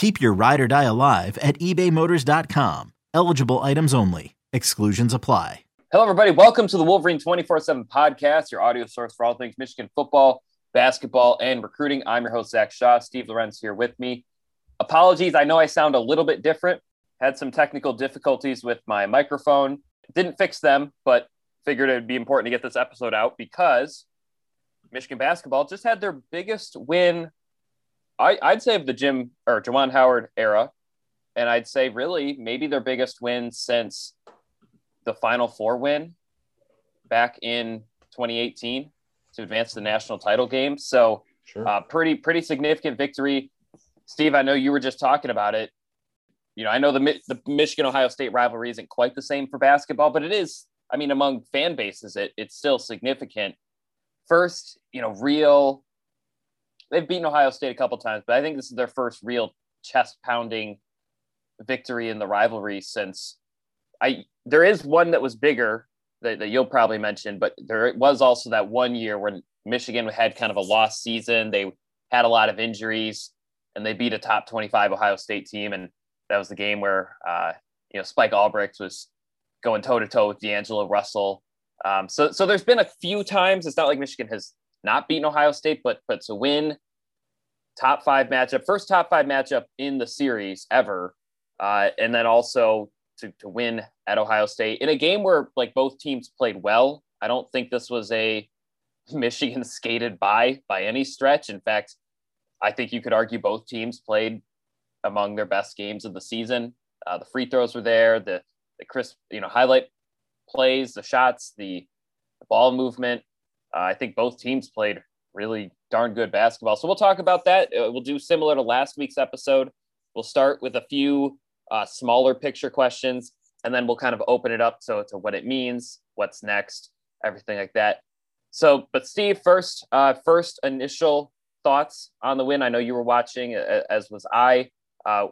Keep your ride or die alive at ebaymotors.com. Eligible items only. Exclusions apply. Hello, everybody. Welcome to the Wolverine 24 7 podcast, your audio source for all things Michigan football, basketball, and recruiting. I'm your host, Zach Shaw. Steve Lorenz here with me. Apologies. I know I sound a little bit different. Had some technical difficulties with my microphone. Didn't fix them, but figured it would be important to get this episode out because Michigan basketball just had their biggest win I, I'd say of the Jim or Juwan Howard era, and I'd say really maybe their biggest win since the Final Four win back in 2018 to advance the national title game. So, sure. uh, pretty pretty significant victory. Steve, I know you were just talking about it. You know, I know the the Michigan Ohio State rivalry isn't quite the same for basketball, but it is. I mean, among fan bases, it it's still significant. First, you know, real they've beaten Ohio State a couple times, but I think this is their first real chest pounding victory in the rivalry since I there is one that was bigger that, that, you'll probably mention, but there was also that one year when Michigan had kind of a lost season. They had a lot of injuries and they beat a top 25 Ohio State team. And that was the game where, uh, you know, Spike Albrecht was going toe to toe with D'Angelo Russell. Um, so, so there's been a few times. It's not like Michigan has not beaten Ohio State, but but to win top five matchup, first top five matchup in the series ever, uh, and then also to to win at Ohio State in a game where like both teams played well. I don't think this was a Michigan skated by by any stretch. In fact, I think you could argue both teams played among their best games of the season. Uh, the free throws were there, the the crisp, you know, highlight plays, the shots, the, the ball movement. Uh, I think both teams played really darn good basketball. So we'll talk about that. Uh, we'll do similar to last week's episode. We'll start with a few uh, smaller picture questions, and then we'll kind of open it up so to what it means, what's next, everything like that. So, but Steve, first, uh, first initial thoughts on the win. I know you were watching, as was I. Uh,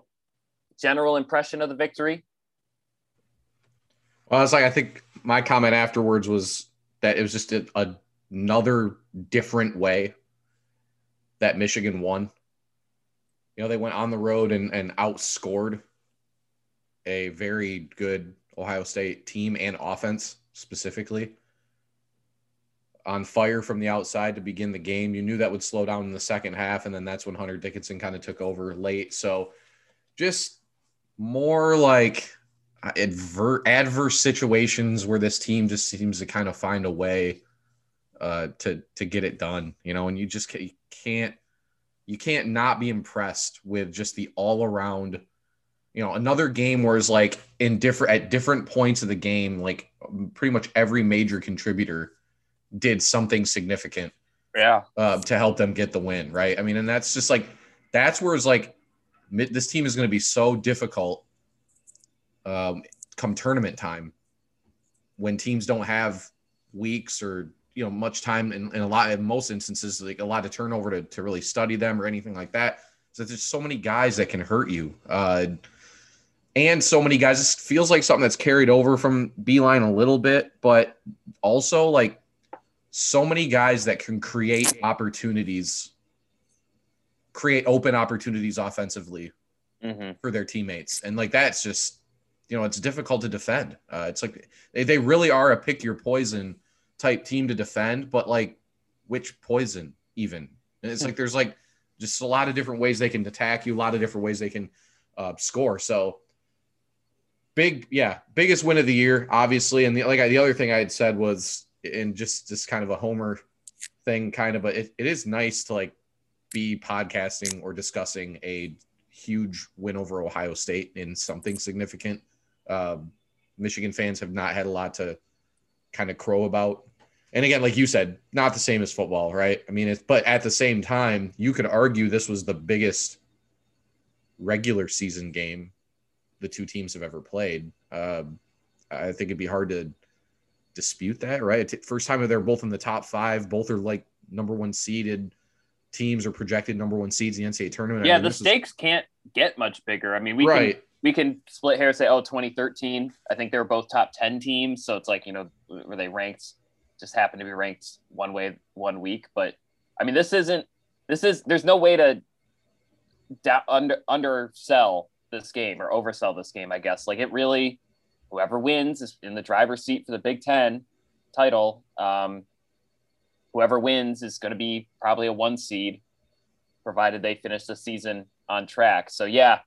general impression of the victory. Well, it's like I think my comment afterwards was that it was just a, a another different way that Michigan won. You know, they went on the road and, and outscored a very good Ohio State team and offense specifically. On fire from the outside to begin the game. You knew that would slow down in the second half, and then that's when Hunter Dickinson kind of took over late. So just more like adver- adverse situations where this team just seems to kind of find a way uh, to to get it done. You know, and you just can't you can't not be impressed with just the all around. You know, another game where it's like in different at different points of the game, like pretty much every major contributor did something significant. Yeah. Uh, to help them get the win, right? I mean, and that's just like that's where it's like this team is going to be so difficult um, come tournament time when teams don't have weeks or you know much time in, in a lot in most instances like a lot of turnover to, to really study them or anything like that. So there's so many guys that can hurt you uh, and so many guys it feels like something that's carried over from Beilein a little bit but also like so many guys that can create opportunities create open opportunities offensively mm-hmm. for their teammates. And like that's just you know it's difficult to defend. Uh, it's like they, they really are a pick your poison type team to defend, but like which poison even? And it's like there's like just a lot of different ways they can attack you, a lot of different ways they can uh, score. So big, yeah, biggest win of the year, obviously. And the like, the other thing I had said was and just just kind of a homer thing, kind of, but it, it is nice to like be podcasting or discussing a huge win over Ohio State in something significant. Um, Michigan fans have not had a lot to kind of crow about. And again, like you said, not the same as football, right? I mean, it's, but at the same time, you could argue this was the biggest regular season game the two teams have ever played. Um, I think it'd be hard to dispute that, right? First time they're both in the top five, both are like number one seeded teams or projected number one seeds in the NCAA tournament. Yeah, I mean, the this is- stakes can't get much bigger. I mean, we right. can we can split hair say, oh, 2013. I think they were both top 10 teams. So it's like, you know, were they ranked, just happened to be ranked one way, one week. But I mean, this isn't, this is, there's no way to da- under, undersell this game or oversell this game, I guess. Like it really, whoever wins is in the driver's seat for the Big Ten title. Um, whoever wins is going to be probably a one seed, provided they finish the season on track. So yeah,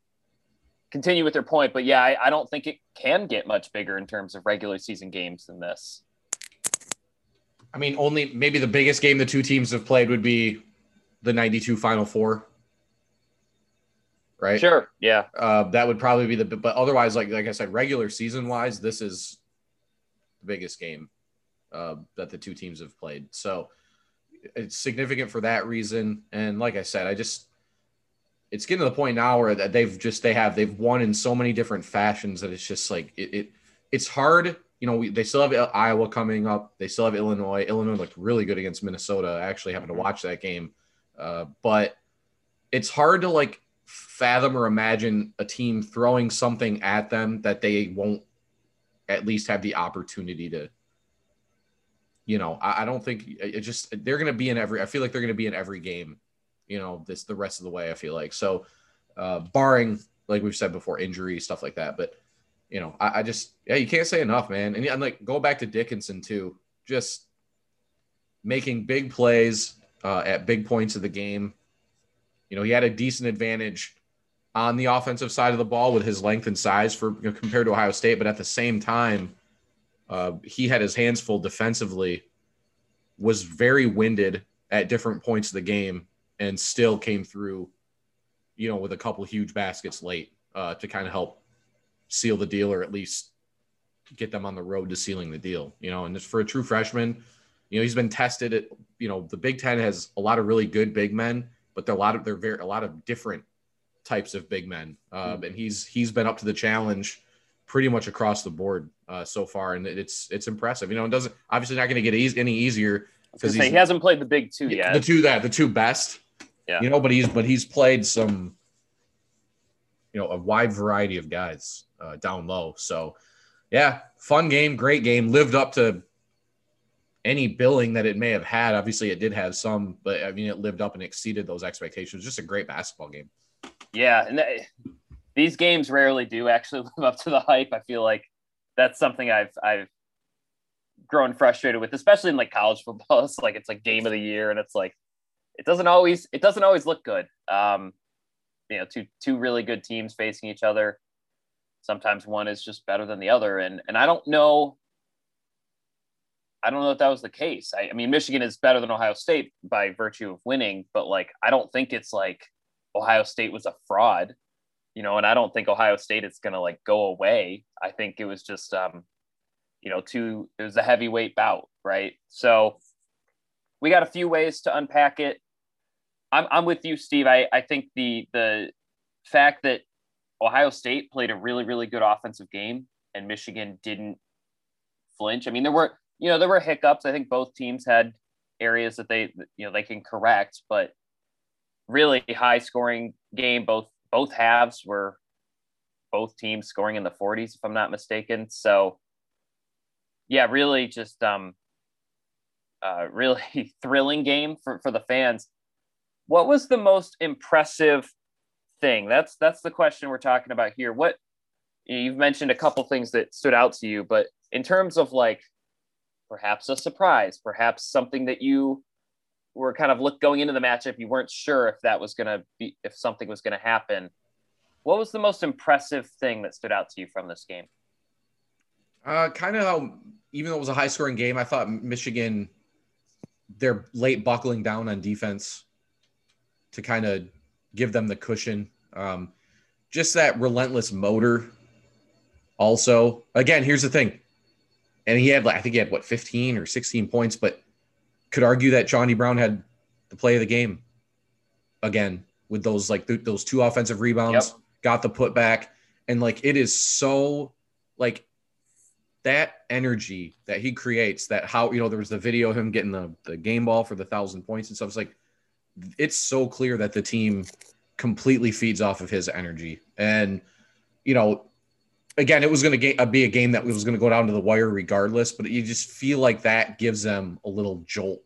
continue with your point, but yeah, I, I don't think it can get much bigger in terms of regular season games than this. I mean, only maybe the biggest game the two teams have played would be the 92 Final Four. Right. Sure. Yeah. Uh, that would probably be the, but otherwise, like like I said, regular season wise, this is the biggest game uh, that the two teams have played. So it's significant for that reason. And like I said, I just it's getting to the point now where that they've just they have they've won in so many different fashions that it's just like it, it it's hard. You know, we, they still have Iowa coming up. They still have Illinois. Illinois looked really good against Minnesota. I actually happened to watch that game, uh, but it's hard to like fathom or imagine a team throwing something at them that they won't at least have the opportunity to you know i, I don't think it just they're going to be in every i feel like they're going to be in every game you know this the rest of the way i feel like so uh barring like we've said before injury stuff like that but you know i, I just yeah you can't say enough man. And, and like go back to dickinson too. Just making big plays uh, at big points of the game. You know, he had a decent advantage on the offensive side of the ball with his length and size for you know, compared to Ohio State, but at the same time, uh, he had his hands full defensively. Was very winded at different points of the game, and still came through, you know, with a couple huge baskets late uh, to kind of help seal the deal, or at least get them on the road to sealing the deal. You know, and just for a true freshman, you know, he's been tested at. You know, the Big Ten has a lot of really good big men but there are a lot of they're very a lot of different types of big men, um, mm. and he's he's been up to the challenge pretty much across the board uh, so far, and it's it's impressive. You know, it doesn't obviously not going to get easy, any easier because he hasn't played the big two yet. The two that the two best, yeah. You know, but he's but he's played some, you know, a wide variety of guys uh, down low. So, yeah, fun game, great game, lived up to any billing that it may have had. Obviously, it did have some, but I mean, it lived up and exceeded those expectations. Just a great basketball game. Yeah, and th- these games rarely do actually live up to the hype. I feel like that's something I've I've grown frustrated with, especially in like college football. It's like it's like game of the year, and it's like it doesn't always it doesn't always look good. Um, you know, two two really good teams facing each other. Sometimes one is just better than the other, and and I don't know I don't know if that was the case. I, I, mean, Michigan is better than Ohio State by virtue of winning, but like, I don't think it's like Ohio State was a fraud, you know, and I don't think Ohio State is going to like go away. I think it was just, um, you know, two, it was a heavyweight bout, right? So we got a few ways to unpack it. I'm, I'm with you, Steve. I, I think the, the fact that Ohio State played a really, really good offensive game and Michigan didn't flinch. I mean, there were, you know, there were hiccups. I think both teams had areas that they, you know, they can correct, but really high scoring game. Both both halves were both teams scoring in the 40s, if I'm not mistaken. So, yeah, really just um, uh, really thrilling game for for the fans. What was the most impressive thing? That's that's the question we're talking about here. What you've mentioned a couple things that stood out to you, but in terms of like perhaps a surprise, perhaps something that you were kind of look going into the matchup, you weren't sure if that was going to be, if something was going to happen. What was the most impressive thing that stood out to you from this game? Uh, kind of how even though it was a high scoring game, I thought Michigan, they're late buckling down on defense to kind of give them the cushion. Um, just that relentless motor. Also, again, here's the thing. And he had, like, I think he had what, 15 or 16 points, but could argue that Chaundee Brown had the play of the game again with those like th- those two offensive rebounds, yep. got the putback, and like it is so like that energy that he creates. That how you know there was the video of him getting the the game ball for the thousand points and stuff. It's like it's so clear that the team completely feeds off of his energy, and you know. Again, it was going to be a game that was going to go down to the wire regardless, but you just feel like that gives them a little jolt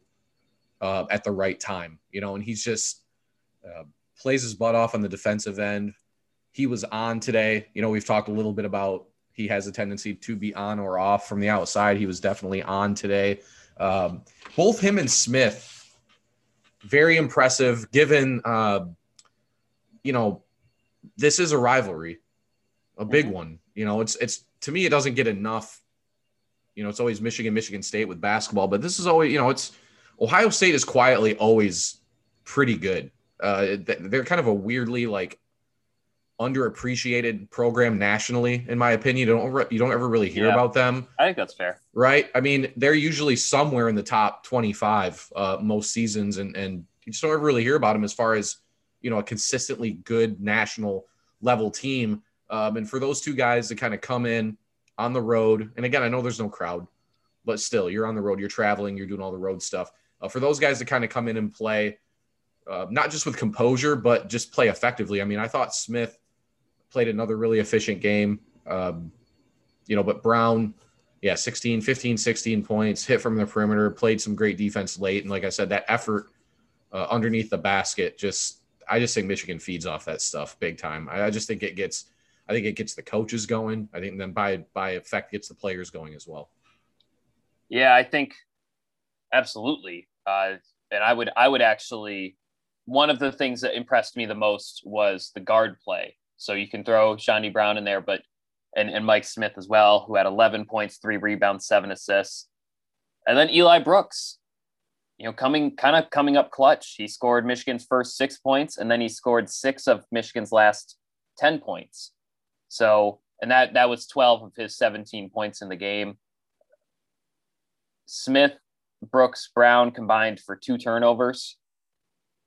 uh, at the right time, you know. And he's just uh, plays his butt off on the defensive end. He was on today. You know, we've talked a little bit about he has a tendency to be on or off from the outside. He was definitely on today. Um, both him and Smith, very impressive. Given, uh, you know, this is a rivalry, a big mm-hmm. one. You know, it's it's to me it doesn't get enough. You know, it's always Michigan, Michigan State with basketball, but this is always you know it's Ohio State is quietly always pretty good. Uh, they're kind of a weirdly like underappreciated program nationally, in my opinion. You don't you don't ever really hear yeah, about them. I think that's fair, right? I mean, they're usually somewhere in the top twenty-five uh, most seasons, and and you just don't ever really hear about them as far as you know a consistently good national level team. Um, and for those two guys to kind of come in on the road, and again, I know there's no crowd, but still, you're on the road, you're traveling, you're doing all the road stuff. Uh, for those guys to kind of come in and play uh, not just with composure, but just play effectively. I mean, I thought Smith played another really efficient game. Um, you know, but Brown, yeah, 16, 15, 16 points, hit from the perimeter, played some great defense late. And like I said, that effort uh, underneath the basket, just, I just think Michigan feeds off that stuff big time. I, I just think it gets, I think it gets the coaches going. I think then by, by effect gets the players going as well. Yeah, I think absolutely. Uh, and I would, I would actually one of the things that impressed me the most was the guard play. So you can throw Chaundee Brown in there, but and, and Mike Smith as well, who had 11 points, three rebounds, seven assists. And then Eli Brooks, you know, coming kind of coming up clutch. He scored Michigan's first six points, and then he scored six of Michigan's last 10 points. So, and that that was 12 of his 17 points in the game. Smith, Brooks, Brown combined for two turnovers.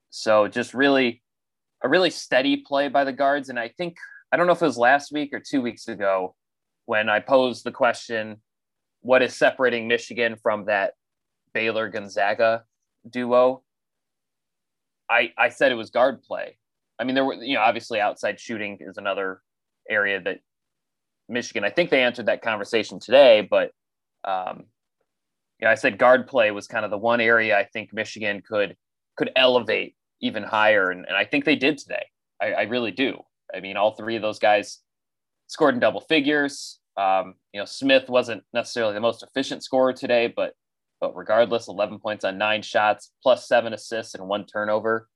So just really a really steady play by the guards. And I think I don't know if it was last week or two weeks ago when I posed the question, what is separating Michigan from that Baylor Gonzaga duo? I I said it was guard play. I mean, there were you know obviously outside shooting is another area that Michigan. I think they answered that conversation today, but um, you know, I said guard play was kind of the one area I think Michigan could could elevate even higher. And, and I think they did today. I, I, really do. I mean, all three of those guys scored in double figures. Um, you know, Smith wasn't necessarily the most efficient scorer today, but but regardless, 11 points on nine shots, plus seven assists and one turnover.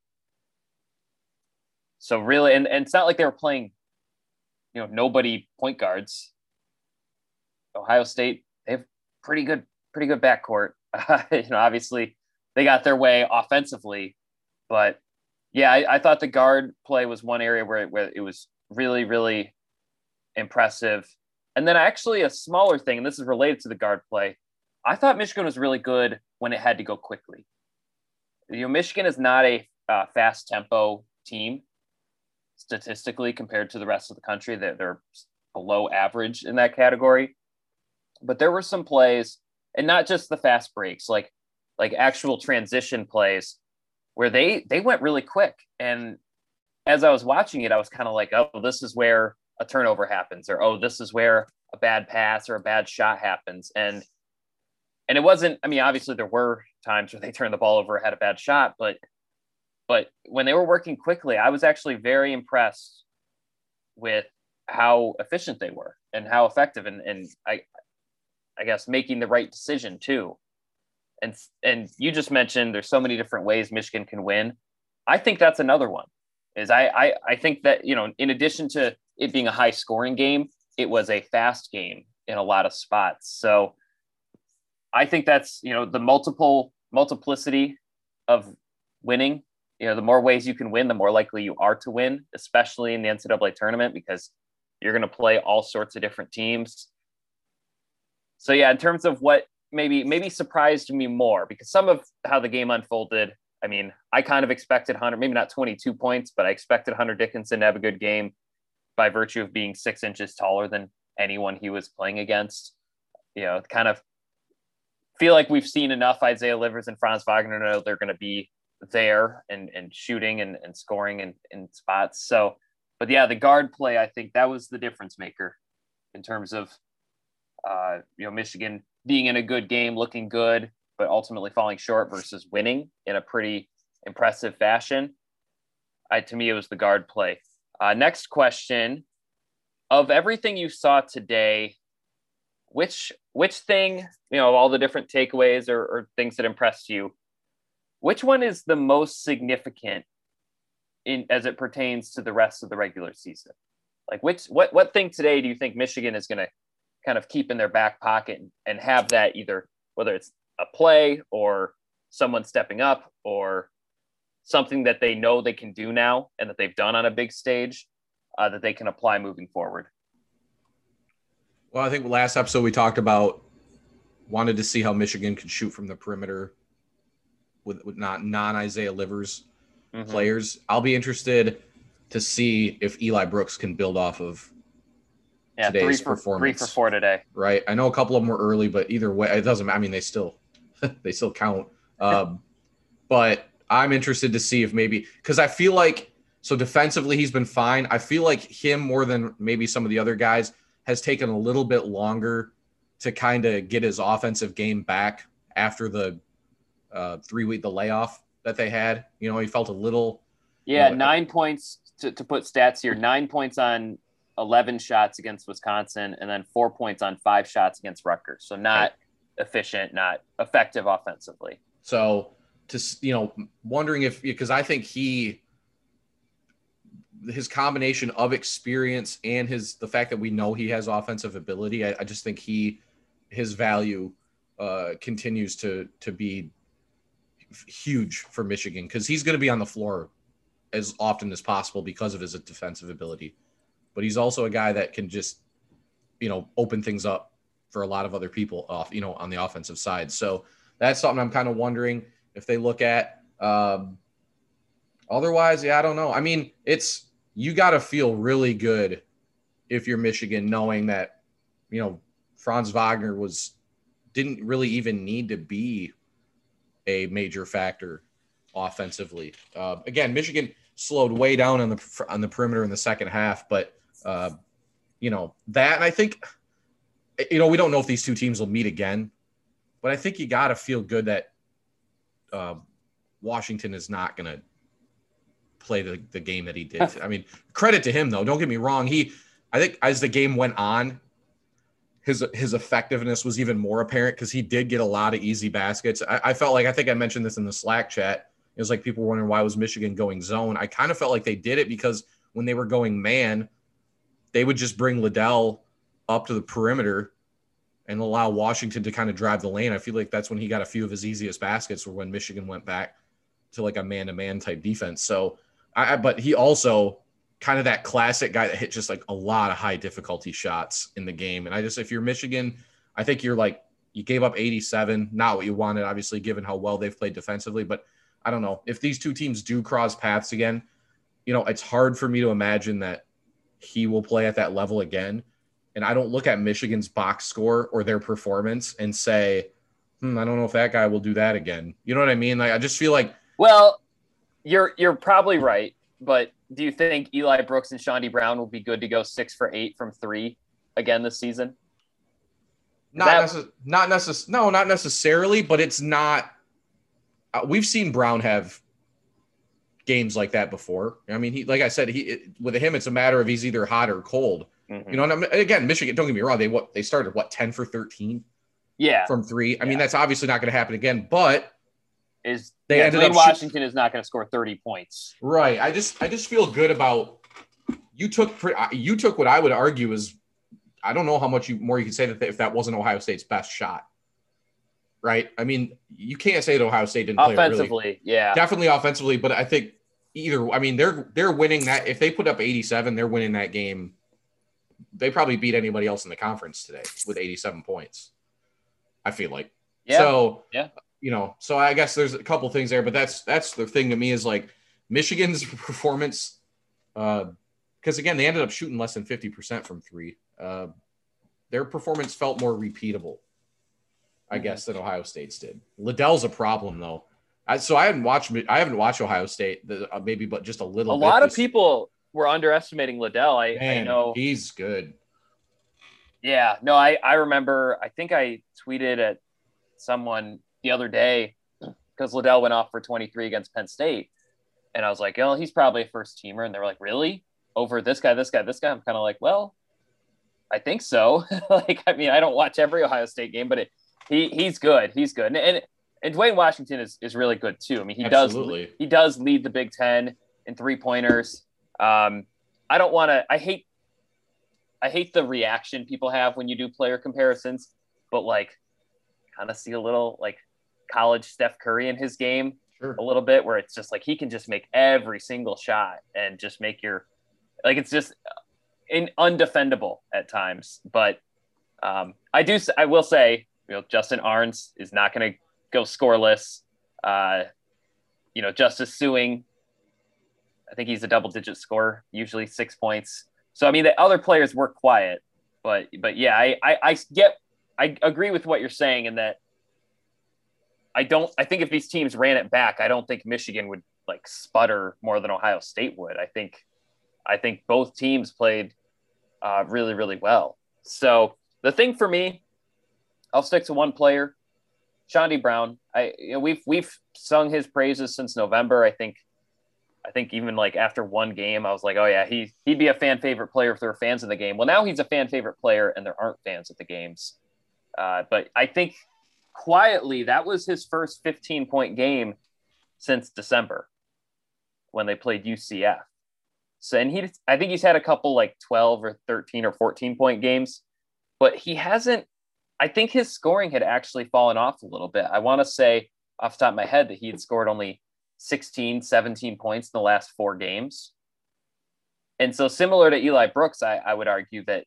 So really, and, and it's not like they were playing, you know, nobody point guards. Ohio State, they have pretty good, pretty good backcourt. you know, obviously they got their way offensively, but yeah, I, I, thought the guard play was one area where, where it was really, really impressive. And then actually a smaller thing, and this is related to the guard play. I thought Michigan was really good when it had to go quickly. You know, Michigan is not a uh, fast tempo team statistically compared to the rest of the country. They're, they're below average in that category. But there were some plays, and not just the fast breaks, like like actual transition plays where they they went really quick. And as i was watching it i was kind of like oh this is where a turnover happens or oh this is where a bad pass or a bad shot happens. And and it wasn't i mean obviously there were times where they turned the ball over had a bad shot but but when they were working quickly i was actually very impressed with how efficient they were and how effective and, and i i guess making the right decision too and and you just mentioned there's so many different ways Michigan can win. I think that's another one. Is I I, I think that you know in addition to it being a high scoring game, it was a fast game in a lot of spots. So I think that's you know the multiple multiplicity of winning. You know, the more ways you can win, the more likely you are to win, especially in the NCAA tournament because you're going to play all sorts of different teams. So yeah, in terms of what maybe maybe surprised me more because some of how the game unfolded. I mean, I kind of expected Hunter, maybe not 22 points, but I expected Hunter Dickinson to have a good game by virtue of being six inches taller than anyone he was playing against. You know, kind of feel like we've seen enough Isaiah Livers and Franz Wagner know they're going to be there and, and shooting and, and scoring in, in spots. So, but yeah, the guard play, I think that was the difference maker in terms of, uh, you know, Michigan being in a good game, looking good, but ultimately falling short versus winning in a pretty impressive fashion. I, to me, it was the guard play. Uh, next question of everything you saw today, which which thing you know all the different takeaways or, or things that impressed you, which one is the most significant in as it pertains to the rest of the regular season? Like which what what thing today do you think Michigan is going to kind of keep in their back pocket and have that either whether it's a play or someone stepping up or something that they know they can do now and that they've done on a big stage uh, that they can apply moving forward? Well, I think last episode we talked about wanted to see how Michigan could shoot from the perimeter with, with not non Isaiah Livers mm-hmm. players. I'll be interested to see if Eli Brooks can build off of yeah, today's three for, performance. Three for four today. Right. I know a couple of them were early, but either way, it doesn't. I mean, they still they still count. Um, but I'm interested to see if maybe because I feel like so defensively he's been fine. I feel like him more than maybe some of the other guys has taken a little bit longer to kind of get his offensive game back after the uh, three week the layoff that they had. You know, he felt a little. Yeah, you know, nine points to, to put stats here. Nine points on 11 shots against Wisconsin, and then four points on five shots against Rutgers. So not right. efficient, not effective offensively. So to you know, wondering if because I think he his combination of experience and his the fact that we know he has offensive ability, I, I just think he his value uh, continues to to be huge for Michigan because he's going to be on the floor as often as possible because of his defensive ability. But he's also a guy that can just you know open things up for a lot of other people off you know on the offensive side. So that's something I'm kind of wondering if they look at. Um, otherwise, yeah, I don't know. I mean, it's you got to feel really good if you're Michigan, knowing that you know Franz Wagner was didn't really even need to be a major factor offensively. Uh, again, Michigan slowed way down on the on the perimeter in the second half, but uh, you know that, and I think you know we don't know if these two teams will meet again, but I think you got to feel good that uh, Washington is not going to play the, the game that he did. I mean, credit to him though. Don't get me wrong. He, I think as the game went on, his his effectiveness was even more apparent because he did get a lot of easy baskets. I, I, felt like I think I mentioned this in the Slack chat. It was like people were wondering why was Michigan going zone. I kind of felt like they did it because when they were going man, they would just bring Liddell up to the perimeter and allow Washington to kind of drive the lane. I feel like that's when he got a few of his easiest baskets, or when Michigan went back to like a man to man type defense. So I, but he also kind of that classic guy that hit just like a lot of high difficulty shots in the game. And I just, if you're Michigan, I think you're like, you gave up 87, not what you wanted, obviously, given how well they've played defensively. But I don't know if these two teams do cross paths again, you know, it's hard for me to imagine that he will play at that level again. And I don't look at Michigan's box score or their performance and say, hmm, I don't know if that guy will do that again. You know what I mean? Like, I just feel like, well, you're you're probably right, but do you think Eli Brooks and Chaundee Brown will be good to go six for eight from three again this season? Not that... necess- not necess- no, not necessarily, but it's not. Uh, we've seen Brown have games like that before. I mean, he like I said, he it, with him, it's a matter of he's either hot or cold. Mm-hmm. You know, and I'm, again, Michigan. Don't get me wrong; they what they started what ten for thirteen. Yeah, from three. I yeah. mean, that's obviously not going to happen again, but is they yeah, ended Duane up Washington sh- is not going to score 30 points. Right. I just I just feel good about you took you took what I would argue is I don't know how much you more you could say that if that wasn't Ohio State's best shot. Right? I mean, you can't say that Ohio State didn't play really, Offensively, yeah. definitely offensively, but I think either I mean they're they're winning that if they put up 87, they're winning that game. They probably beat anybody else in the conference today with 87 points. I feel like. Yeah. So Yeah. you know, so I guess there's a couple things there, but that's that's the thing to me is like Michigan's performance, uh, because again they ended up shooting less than 50% from three. Uh, their performance felt more repeatable, I Mhm. guess, than Ohio State's did. Liddell's a problem though. I, so I haven't watched I haven't watched Ohio State the, uh, maybe but just a little. bit A lot of people were underestimating Liddell. I, I know. he's good. Yeah, no, I I remember. I think I tweeted at someone the other day because Liddell went off for 23 against Penn State, and I was like, "Oh, he's probably a first teamer," and they were like, "Really? Over this guy, this guy, this guy?" I'm kind of like, "Well, I think so." like, I mean, I don't watch every Ohio State game, but it, he he's good. He's good, and and, and Duane Washington is is really good too. I mean, he does he does lead the Big Ten in three pointers. Um, I don't want to. I hate. I hate the reaction people have when you do player comparisons, but like, kind of see a little like college Steph Curry in his game Sure. a little bit, where it's just like he can just make every single shot and just make your like it's just in undefendable at times. But um, I do. I will say, you know, Justin Ahrens is not going to go scoreless. Uh, you know, Justice Sueing. I think he's a double-digit scorer, usually six points. So I mean, the other players were quiet, but but yeah, I I, I get I agree with what you're saying in that I don't I think if these teams ran it back, I don't think Michigan would like sputter more than Ohio State would. I think I think both teams played uh, really really well. So the thing for me, I'll stick to one player, Chaundee Brown. I you know, we've we've sung his praises since November. I think I think even like after one game, I was like, oh yeah, he he'd be a fan favorite player if there were fans in the game. Well, now he's a fan favorite player, and there aren't fans at the games. Uh, but I think quietly that was his first 15 point game since December when they played UCF. So and he I think he's had a couple like 12 or 13 or 14 point games, but he hasn't. I think his scoring had actually fallen off a little bit. I want to say off the top of my head that he had scored only 16, 17 points in the last four games. And so similar to Eli Brooks, I, I would argue that,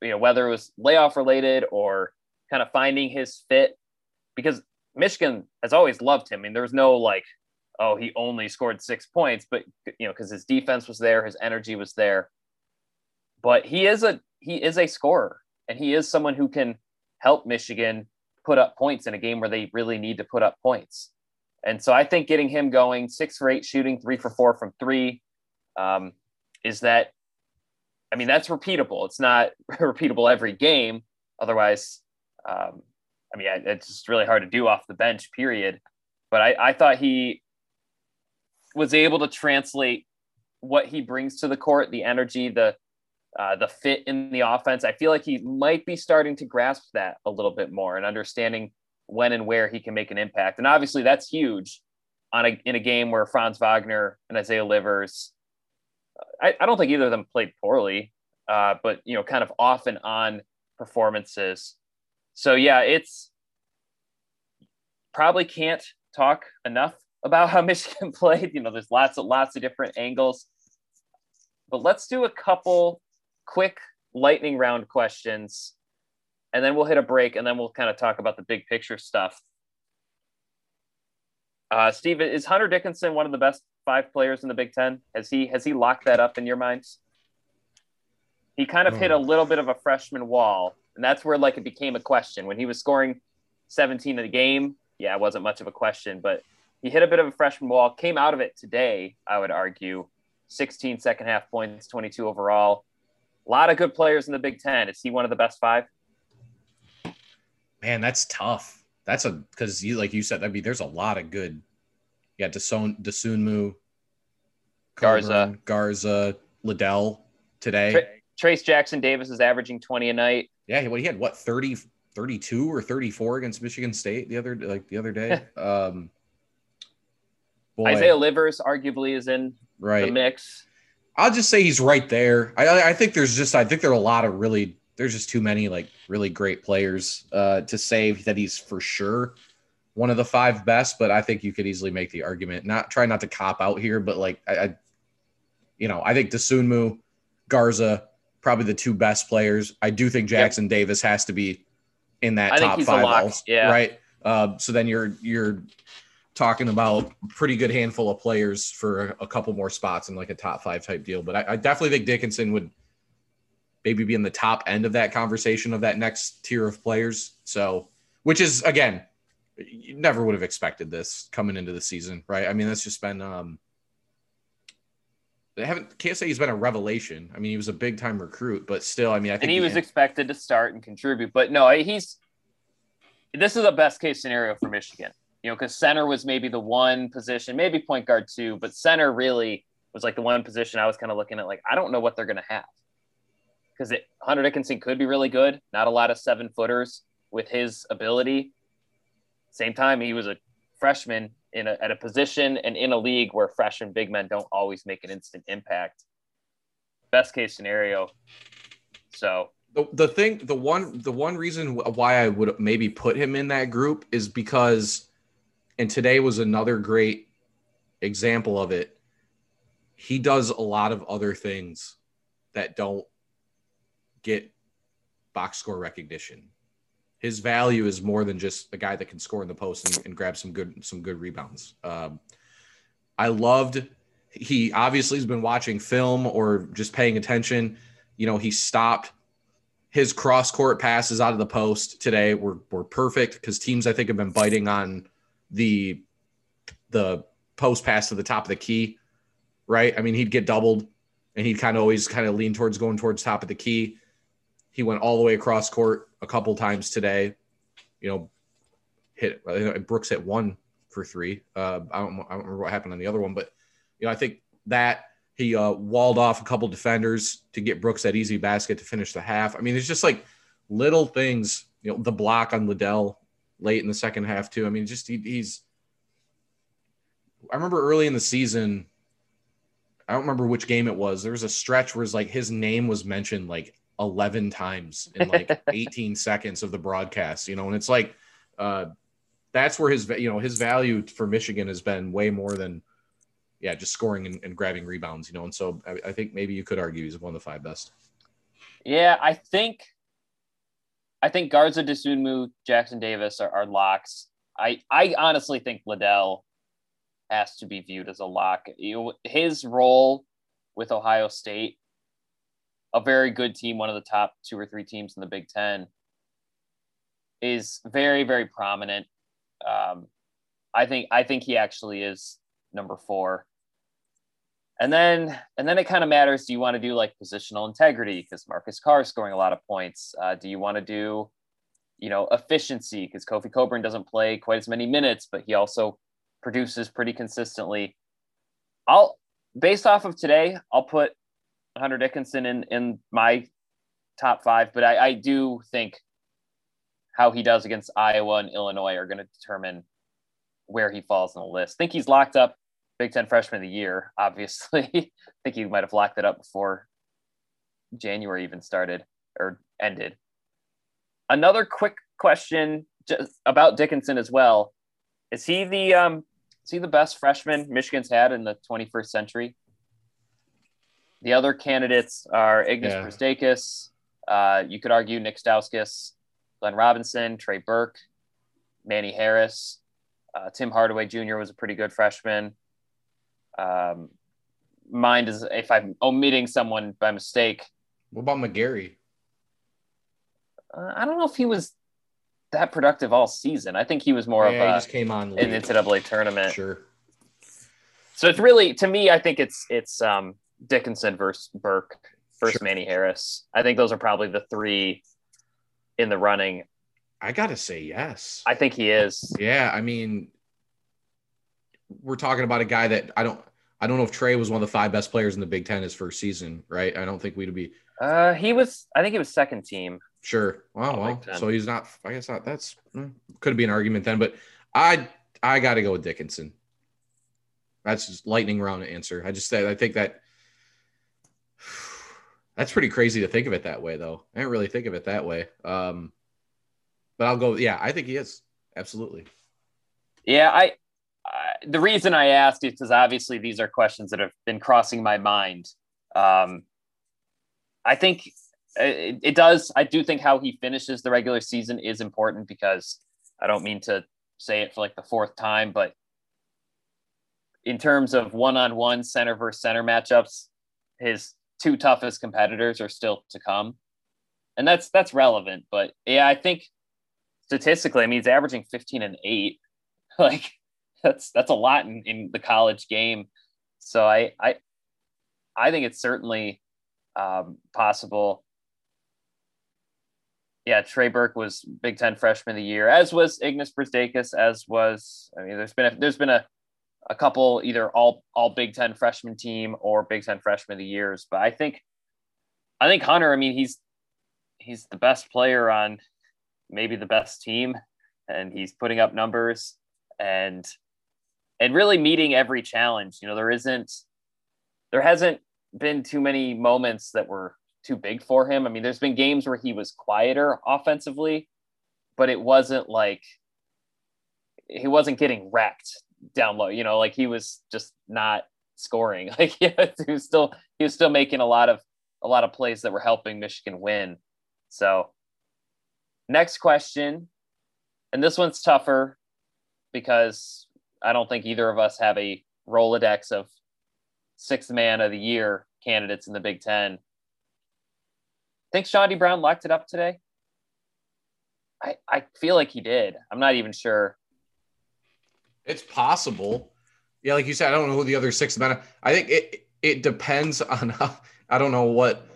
you know, whether it was layoff related or kind of finding his fit, because Michigan has always loved him. I mean, there was no like, oh, he only scored six points, but you know, because his defense was there, his energy was there. But he is a he is a scorer, and he is someone who can help Michigan put up points in a game where they really need to put up points. And so I think getting him going six for eight shooting, three for four from three, um, is that, I mean, that's repeatable. It's not repeatable every game. Otherwise, um, I mean, it's just really hard to do off the bench, period. But I, I thought he was able to translate what he brings to the court, the energy, the uh, the fit in the offense. I feel like he might be starting to grasp that a little bit more and understanding when and where he can make an impact. And obviously, that's huge on a, in a game where Franz Wagner and Isaiah Livers. I, I don't think either of them played poorly, uh, but you know, kind of off and on performances. So yeah, it's probably can't talk enough about how Michigan played. You know, there's lots of lots of different angles. But let's do a couple quick lightning round questions and then we'll hit a break and then we'll kind of talk about the big picture stuff. Uh, Steve, is Hunter Dickinson one of the best five players in the Big Ten? Has he has he locked that up in your minds? He kind of hit a little bit of a freshman wall, and that's where like it became a question when he was scoring 17 in the game. Yeah, it wasn't much of a question, but he hit a bit of a freshman wall. Came out of it today, I would argue. 16 second half points, 22 overall. A lot of good players in the Big Ten. Is he one of the best five? Man, that's tough. That's a because you like you said. I mean, there's a lot of good. Yeah, Desun Dosunmu, Garza. Garza, Liddell today. Tra- Trayce Jackson Davis is averaging 20 a night. Yeah, what he had what 30, 32 or 34 against Michigan State the other like the other day. um boy, Isaiah Livers arguably is in the right. mix. I'll just say he's right there. I I think there's just I think there are a lot of really there's just too many like really great players uh to say that he's for sure one of the five best, but I think you could easily make the argument. Not try not to cop out here, but like I, I you know, I think Dosunmu, Garza, probably the two best players. I do think Jackson yep. Davis has to be in that I top five. Yeah. Right. Uh, so then you're you're talking about pretty good handful of players for a, couple more spots in like a top five type deal. But I, I, definitely think Dickinson would maybe be in the top end of that conversation of that next tier of players. So, which is again, you never would have expected this coming into the season, right? I mean, that's just been um they haven't can't say he's been a revelation. I mean, he was a big time recruit, but still, I mean, I think and he, was expected to start and contribute. But no, he's this is a best case scenario for Michigan. You know, because center was maybe the one position, maybe point guard too, but center really was like the one position I was kind of looking at. Like, I don't know what they're going to have because Hunter Dickinson could be really good. Not a lot of seven footers with his ability. Same time, he was a freshman in a, at a position and in a league where freshman big men don't always make an instant impact. Best case scenario. So the, the thing, the one, the one reason why I would maybe put him in that group is because, and today was another great example of it. He does a lot of other things that don't get box score recognition his value is more than just a guy that can score in the post and, and grab some good some good rebounds. Um, I loved. He obviously has been watching film or just paying attention. You know, he stopped his cross court passes out of the post today were were perfect because teams I think have been biting on the the post pass to the top of the key, right? I mean, he'd get doubled and he'd kind of always kind of lean towards going towards top of the key. He went all the way across court a couple times today. You know, hit Brooks hit one for three. Uh, I, don't, I don't remember what happened on the other one, but you know, I think that he uh, walled off a couple defenders to get Brooks that easy basket to finish the half. I mean, it's just like little things. You know, the block on Liddell late in the second half too. I mean, just he, he's. I remember early in the season. I don't remember which game it was. There was a stretch where it's like his name was mentioned like 11 times in like 18 seconds of the broadcast, you know, and it's like, uh, that's where his, you know, his value for Michigan has been way more than, yeah, just scoring and, and grabbing rebounds, you know, and so I, I, think maybe you could argue he's one of the five best. Yeah, I think, I think Garza, Dosunmu, Jackson Davis are, are locks. I, I honestly think Liddell has to be viewed as a lock. You his role with Ohio State a very good team, one of the top two or three teams in the Big Ten, is very, very prominent. Um, I think I think he actually is number four. And then and then it kind of matters. Do you want to do like positional integrity because Marcus Carr is scoring a lot of points? Uh, do you want to do, you know, efficiency because Kofi Cockburn doesn't play quite as many minutes, but he also produces pretty consistently. I'll based off of today, I'll put Hunter Dickinson in in my top five, but I, I do think how he does against Iowa and Illinois are going to determine where he falls on the list. Think he's locked up Big Ten Freshman of the Year. Obviously, I think he might have locked it up before January even started or ended. Another quick question just about Dickinson as well. Is he the um, is he the best freshman Michigan's had in the 21st century? The other candidates are Ignas yeah. Uh, you could argue Nick Stauskas, Glenn Robinson, Trey Burke, Manny Harris. Uh, Tim Hardaway Jr. was a pretty good freshman. Um, mind is if I'm omitting someone by mistake. What about McGary? Uh, I don't know if he was that productive all season. I think he was more yeah, of a just came on in NCAA tournament. Sure. So it's really to me, I think it's it's um Dickinson versus Burke versus sure. Manny Harris. I think those are probably the three in the running. I gotta say yes. I think he is. Yeah, I mean, we're talking about a guy that I don't. I don't know if Trey was one of the five best players in the Big Ten his first season, right? I don't think we'd be. Uh, he was. I think he was second team. Sure. Well, well. So he's not. I guess not. That's could be an argument then, but I I got to go with Dickinson. That's just lightning round answer. I just I think that that's pretty crazy to think of it that way, though. I didn't really think of it that way. Um, but I'll go. Yeah, I think he is absolutely. Yeah, I, The reason I asked is because obviously these are questions that have been crossing my mind. Um, I think it, it does. I do think how he finishes the regular season is important because I don't mean to say it for like the fourth time, but in terms of one-on-one center versus center matchups, his two toughest competitors are still to come, and that's that's relevant. But yeah, I think statistically, I mean, he's averaging 15 and eight. Like that's that's a lot in, in the college game. So I I I think it's certainly um, possible. Yeah, Trey Burke was Big Ten Freshman of the Year, as was Ignas Brazdeikis, as was I mean, there's been a, there's been a a couple either all all Big Ten freshman team or Big Ten freshman of the years. But I think I think Hunter, I mean, he's he's the best player on maybe the best team, and he's putting up numbers and and really meeting every challenge. You know, there isn't there hasn't been too many moments that were too big for him. I mean, there's been games where he was quieter offensively, but it wasn't like he wasn't getting wrecked down low. You know, like he was just not scoring. Like he was still he was still making a lot of a lot of plays that were helping Michigan win. So next question, and this one's tougher because I don't think either of us have a Rolodex of sixth man of the year candidates in the Big Ten. Think Chaundee Brown locked it up today? I, I feel like he did. I'm not even sure. It's possible. Yeah, like you said, I don't know who the other six men. I think it it depends on how. I don't know what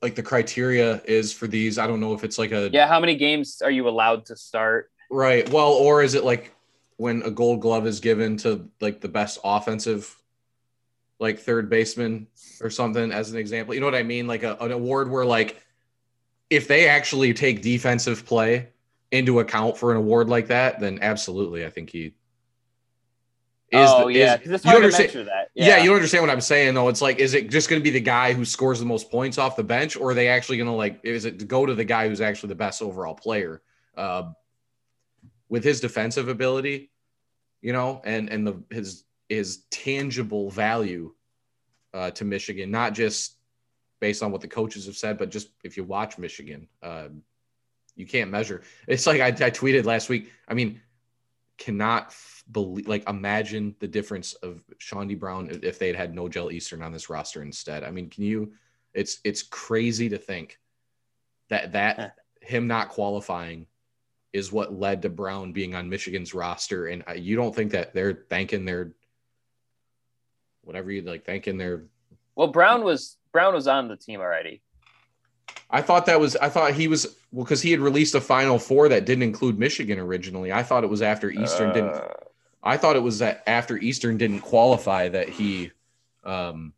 like the criteria is for these. I don't know if it's like a yeah. How many games are you allowed to start? Right. Well, or is it like when a Gold Glove is given to like the best offensive, like third baseman or something, as an example? You know what I mean? Like a, an award where like if they actually take defensive play into account for an award like that, then absolutely, I think he is oh the, yeah, because it's hard to measure that. Yeah. yeah. you don't understand what I'm saying though. It's like, is it just going to be the guy who scores the most points off the bench, or are they actually going to like? Is it to go to the guy who's actually the best overall player uh, with his defensive ability, you know, and and the his his tangible value uh, to Michigan, not just based on what the coaches have said, but just if you watch Michigan, uh, you can't measure. It's like I, I tweeted last week. I mean, cannot believe like imagine the difference of Chaundee Brown if they had had Nojel Eastern on this roster instead. I mean, can you? It's it's crazy to think that that him not qualifying is what led to Brown being on Michigan's roster, and you don't think that they're thanking their whatever you like thanking their. Well, Brown was Brown was on the team already. I thought that was I thought he was well because he had released a Final Four that didn't include Michigan originally. I thought it was after Eastern uh, didn't. I thought it was that after Eastern didn't qualify that he, um,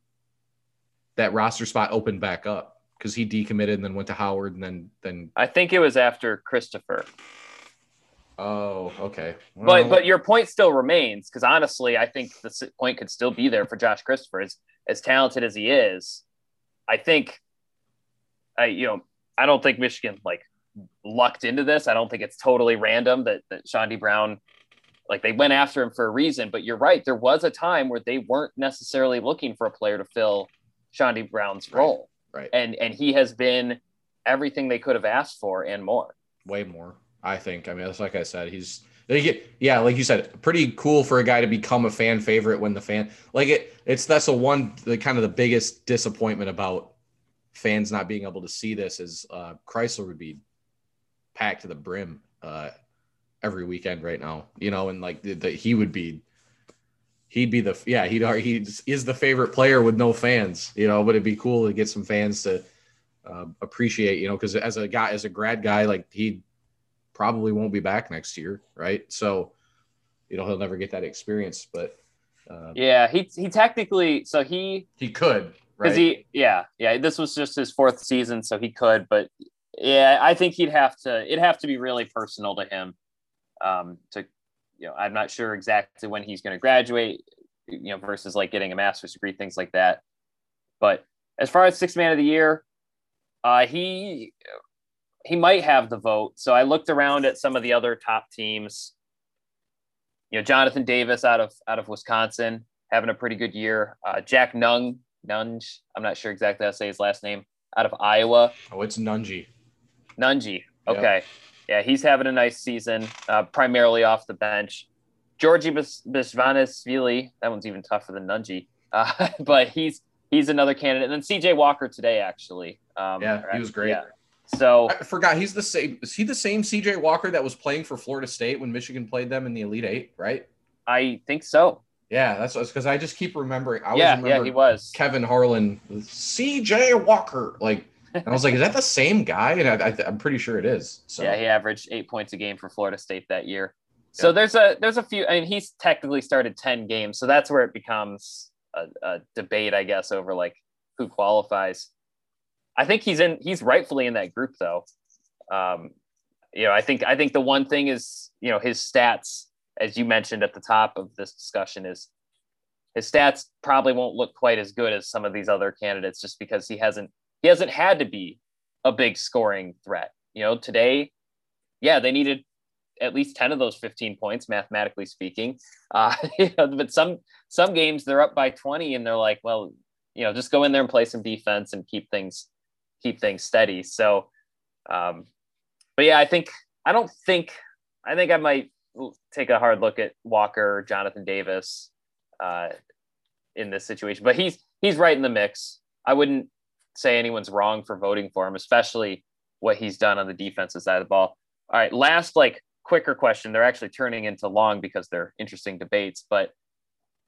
that roster spot opened back up because he decommitted and then went to Howard and then then. I think it was after Christopher. Oh, okay. Well, but but your point still remains because honestly, I think the point could still be there for Josh Christopher as as talented as he is. I think I you know I don't think Michigan like lucked into this. I don't think it's totally random that that Chaundee Brown like they went after him for a reason. But you're right, there was a time where they weren't necessarily looking for a player to fill Chaundee Brown's role. Right. right. And and he has been everything they could have asked for and more. Way more, I think. I mean, it's like I said, he's yeah, like you said, pretty cool for a guy to become a fan favorite when the fan like it. It's that's the one the kind of the biggest disappointment about fans not being able to see this is uh, Crisler would be packed to the brim uh, every weekend right now, you know, and like that he would be, he'd be the yeah he'd he is the favorite player with no fans, you know, but it'd be cool to get some fans to uh, appreciate, you know, because as a guy as a grad guy, like he probably won't be back next year, right? So, you know, he'll never get that experience, but. Uh, yeah, he he technically so he he could because he, yeah, yeah, this was just his fourth season, so he could, but yeah, I think he'd have to. It'd have to be really personal to him. Um, to you know, I'm not sure exactly when he's going to graduate. You know, versus like getting a master's degree, things like that. But as far as six man of the year, uh, he he might have the vote. So I looked around at some of the other top teams. you know, Jonathan Davis out of out of Wisconsin having a pretty good year. Uh, Jack Nung, Nunge, I'm not sure exactly how to say his last name, out of Iowa. Oh, it's Nunji. Nunji. Okay. Yep. Yeah, he's having a nice season, uh, primarily off the bench. Giorgi Bezhanishvili, that one's even tougher than Nunji, uh, but he's he's another candidate. And then CJ Walker today, actually. Um, yeah, he was great. Yeah. So I forgot he's the same. Is he the same CJ Walker that was playing for Florida State when Michigan played them in the Elite Eight? Right. I think so. Yeah, that's because I just keep remembering. I yeah, remember yeah, he was Kevin Harlan, CJ Walker. Like, and I was like, is that the same guy? And I, am pretty sure it is. So yeah, he averaged eight points a game for Florida State that year. So there's a there's a few. I mean, he's technically started ten games, so that's where it becomes a, a debate, I guess, over like who qualifies. I think he's in. He's rightfully in that group, though. Um, you know, I think I think the one thing is, you know, his stats, as you mentioned at the top of this discussion, is his stats probably won't look quite as good as some of these other candidates, just because he hasn't he hasn't had to be a big scoring threat. You know, today, yeah, they needed at least 10 of those 15 points mathematically speaking uh, but some some games they're up by 20 and they're like well you know just go in there and play some defense and keep things keep things steady so um, but yeah i think i don't think i think i might take a hard look at walker jonathan davis uh, in this situation but he's he's right in the mix i wouldn't say anyone's wrong for voting for him especially what he's done on the defensive side of the ball all right last like quicker question. They're actually turning into long because they're interesting debates. But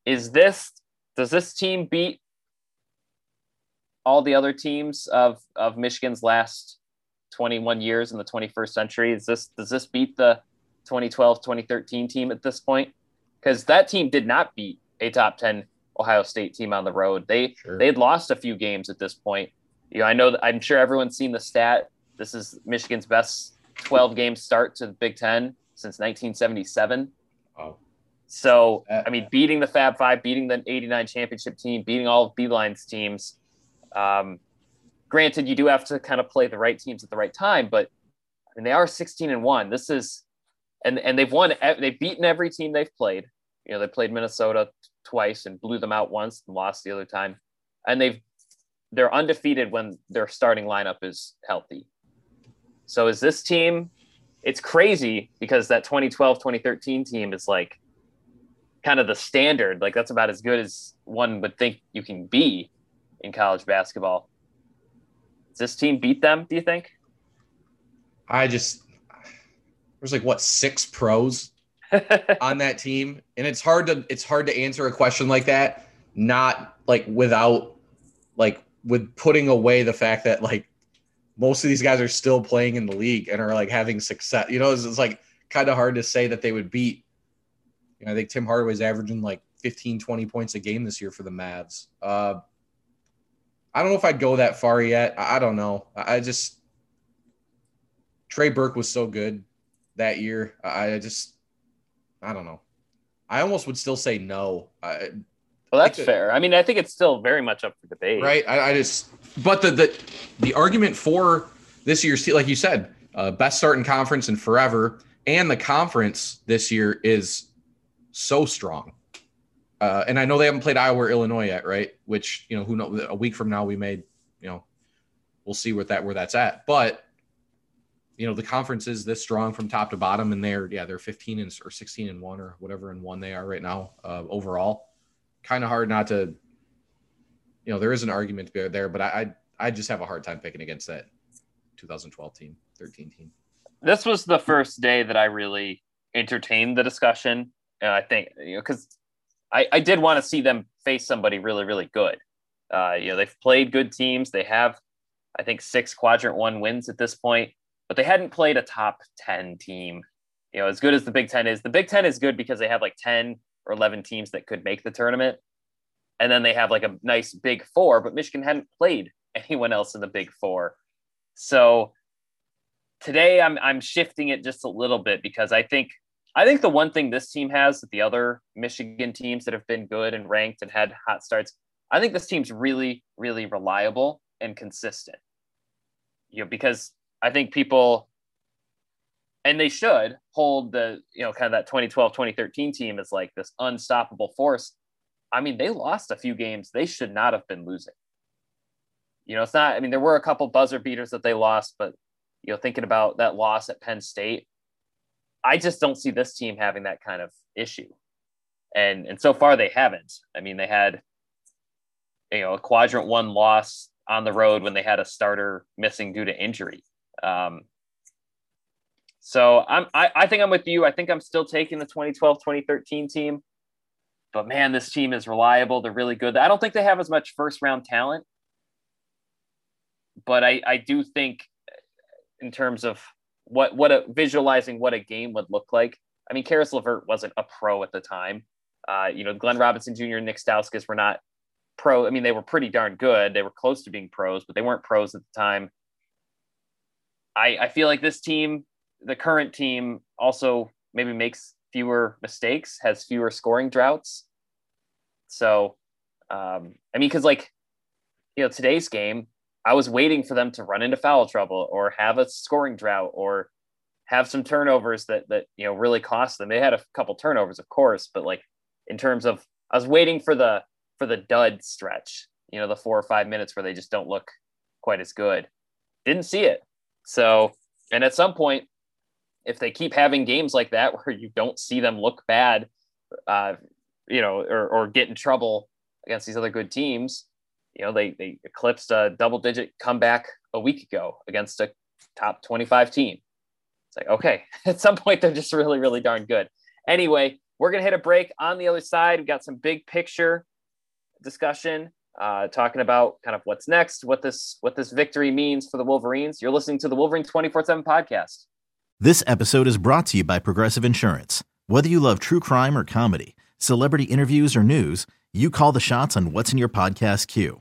is this does this team beat all the other teams of of Michigan's last 21 years in the 21st century? Is this does this beat the 2012 2013 team at this point? Because that team did not beat a top 10 Ohio State team on the road. They sure. they'd lost a few games at this point. You know, I know that I'm sure everyone's seen the stat. This is Michigan's best 12 game start to the Big Ten since 1977. Oh. So, I mean, beating the Fab Five, beating the 89 championship team, beating all of Beilein's teams. Um, granted, you do have to kind of play the right teams at the right time, but I mean, they are 16 and one. This is, and, and they've won, they've beaten every team they've played. You know, they played Minnesota twice and blew them out once and lost the other time. And they've, they're undefeated when their starting lineup is healthy. So is this team? It's crazy because that 2012 2013 team is like kind of the standard. Like that's about as good as one would think you can be in college basketball. Does this team beat them? Do you think? I just there's like what six pros on that team, and it's hard to it's hard to answer a question like that, not like without like with putting away the fact that like most of these guys are still playing in the league and are like having success. You know, it's, it's like kind of hard to say that they would beat. You know, I think Tim Hardaway's averaging like 15, 20 points a game this year for the Mavs. Uh, I don't know if I'd go that far yet. I, I don't know. I, I just Trey Burke was so good that year. I, I just I don't know. I almost would still say no. I, well, that's fair. I mean, I think it's still very much up for debate. Right. I, I just, but the, the, the argument for this year's, like you said, uh, best start in conference in forever, and the conference this year is so strong. Uh, and I know they haven't played Iowa or Illinois yet, right? Which you know, who knows? A week from now, we may, you know, we'll see where that where that's at. But you know, the conference is this strong from top to bottom, and they're yeah, they're 15 and or 16 and one or whatever and one they are right now uh, overall kind of hard not to, you know, there is an argument to be there, but I, I, I just have a hard time picking against that 2012 team, 13 team. This was the first day that I really entertained the discussion. And I think, you know, because I, I did want to see them face somebody really, really good. Uh, you know, they've played good teams. They have, I think, six quadrant one wins at this point, but they hadn't played a top 10 team. You know, as good as the Big Ten is, the Big Ten is good because they have like 10 or 11 teams that could make the tournament. And then they have like a nice big four, but Michigan hadn't played anyone else in the big four. So today I'm, I'm shifting it just a little bit because I think I think the one thing this team has that the other Michigan teams that have been good and ranked and had hot starts, I think this team's really, really reliable and consistent. You know, because I think people and they should hold the you know kind of that 2012 2013 team as like this unstoppable force i mean they lost a few games they should not have been losing you know it's not i mean there were a couple buzzer beaters that they lost but you know thinking about that loss at penn state i just don't see this team having that kind of issue and and so far they haven't i mean they had you know a quadrant one loss on the road when they had a starter missing due to injury um, so I'm, I, I think I'm with you. I think I'm still taking the 2012, 2013 team. But man, this team is reliable. They're really good. I don't think they have as much first round talent. But I, I do think in terms of what what a visualizing what a game would look like. I mean, Caris LeVert wasn't a pro at the time. Uh, you know, Glenn Robinson Jr. and Nick Stauskas were not pro. I mean, they were pretty darn good. They were close to being pros, but they weren't pros at the time. I, I feel like this team the current team also maybe makes fewer mistakes, has fewer scoring droughts. So, um, I mean, because like, you know, today's game, I was waiting for them to run into foul trouble or have a scoring drought or have some turnovers that that you know really cost them. They had a couple turnovers, of course, but like in terms of, I was waiting for the for the dud stretch. You know, the four or five minutes where they just don't look quite as good. Didn't see it. So, and at some point, if they keep having games like that where you don't see them look bad, uh, you know, or, or get in trouble against these other good teams, you know, they, they eclipsed a double digit comeback a week ago against a top 25 team. It's like, okay, at some point, they're just really, really darn good. Anyway, we're going to hit a break on the other side. We've got some big picture discussion uh, talking about kind of what's next, what this what this victory means for the Wolverines. You're listening to the Wolverine 24/7 podcast. This episode is brought to you by Progressive Insurance. Whether you love true crime or comedy, celebrity interviews or news, you call the shots on what's in your podcast queue.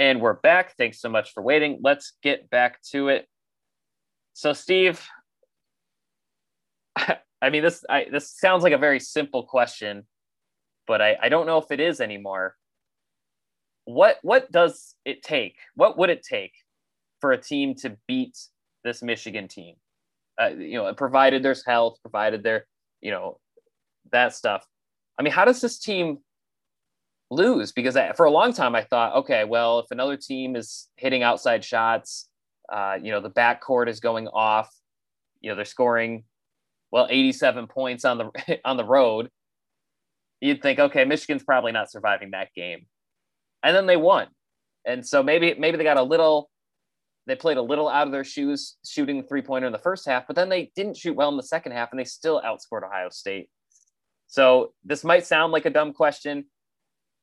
And we're back. Thanks so much for waiting. Let's get back to it. So, Steve, I mean, this I, this sounds like a very simple question, but I, I don't know if it is anymore. What what does it take? What would it take for a team to beat this Michigan team? Uh, you know, provided there's health, provided there, you know, that stuff. I mean, how does this team lose because I, for a long time I thought, okay, well, if another team is hitting outside shots, uh, you know, the backcourt is going off, you know, they're scoring, well, 87 points on the on the road. You'd think, okay, Michigan's probably not surviving that game, and then they won, and so maybe maybe they got a little, they played a little out of their shoes shooting three pointer in the first half, but then they didn't shoot well in the second half, and they still outscored Ohio State. So this might sound like a dumb question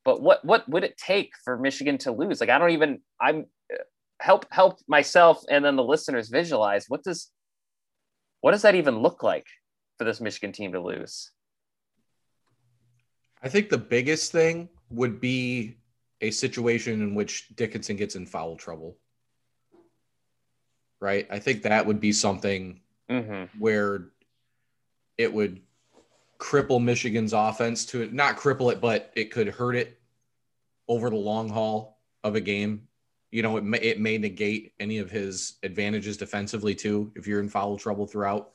but what what would it take for Michigan to lose? Like I don't even I'm help help myself and then the listeners visualize what does what does that even look like for this Michigan team to lose? I think the biggest thing would be a situation in which Dickinson gets in foul trouble. Right? I think that would be something mm-hmm. where it would cripple Michigan's offense to not cripple it, but it could hurt it over the long haul of a game. You know, it may, it may negate any of his advantages defensively too if you're in foul trouble throughout.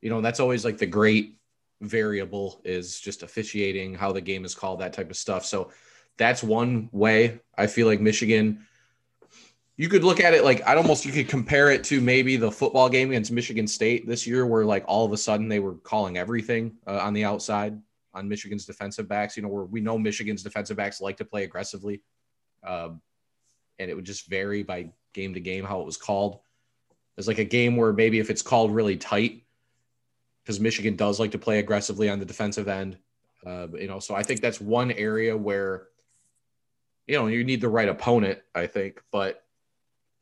You know, that's always like the great variable is just officiating, how the game is called, that type of stuff. So that's one way I feel like Michigan you could look at it like I'd almost you could compare it to maybe the football game against Michigan State this year, where like all of a sudden they were calling everything uh, on the outside on Michigan's defensive backs. You know, where we know Michigan's defensive backs like to play aggressively, um, and it would just vary by game to game how it was called. There's like a game where maybe if it's called really tight, because Michigan does like to play aggressively on the defensive end. Uh, you know, so I think that's one area where you know you need the right opponent. I think, but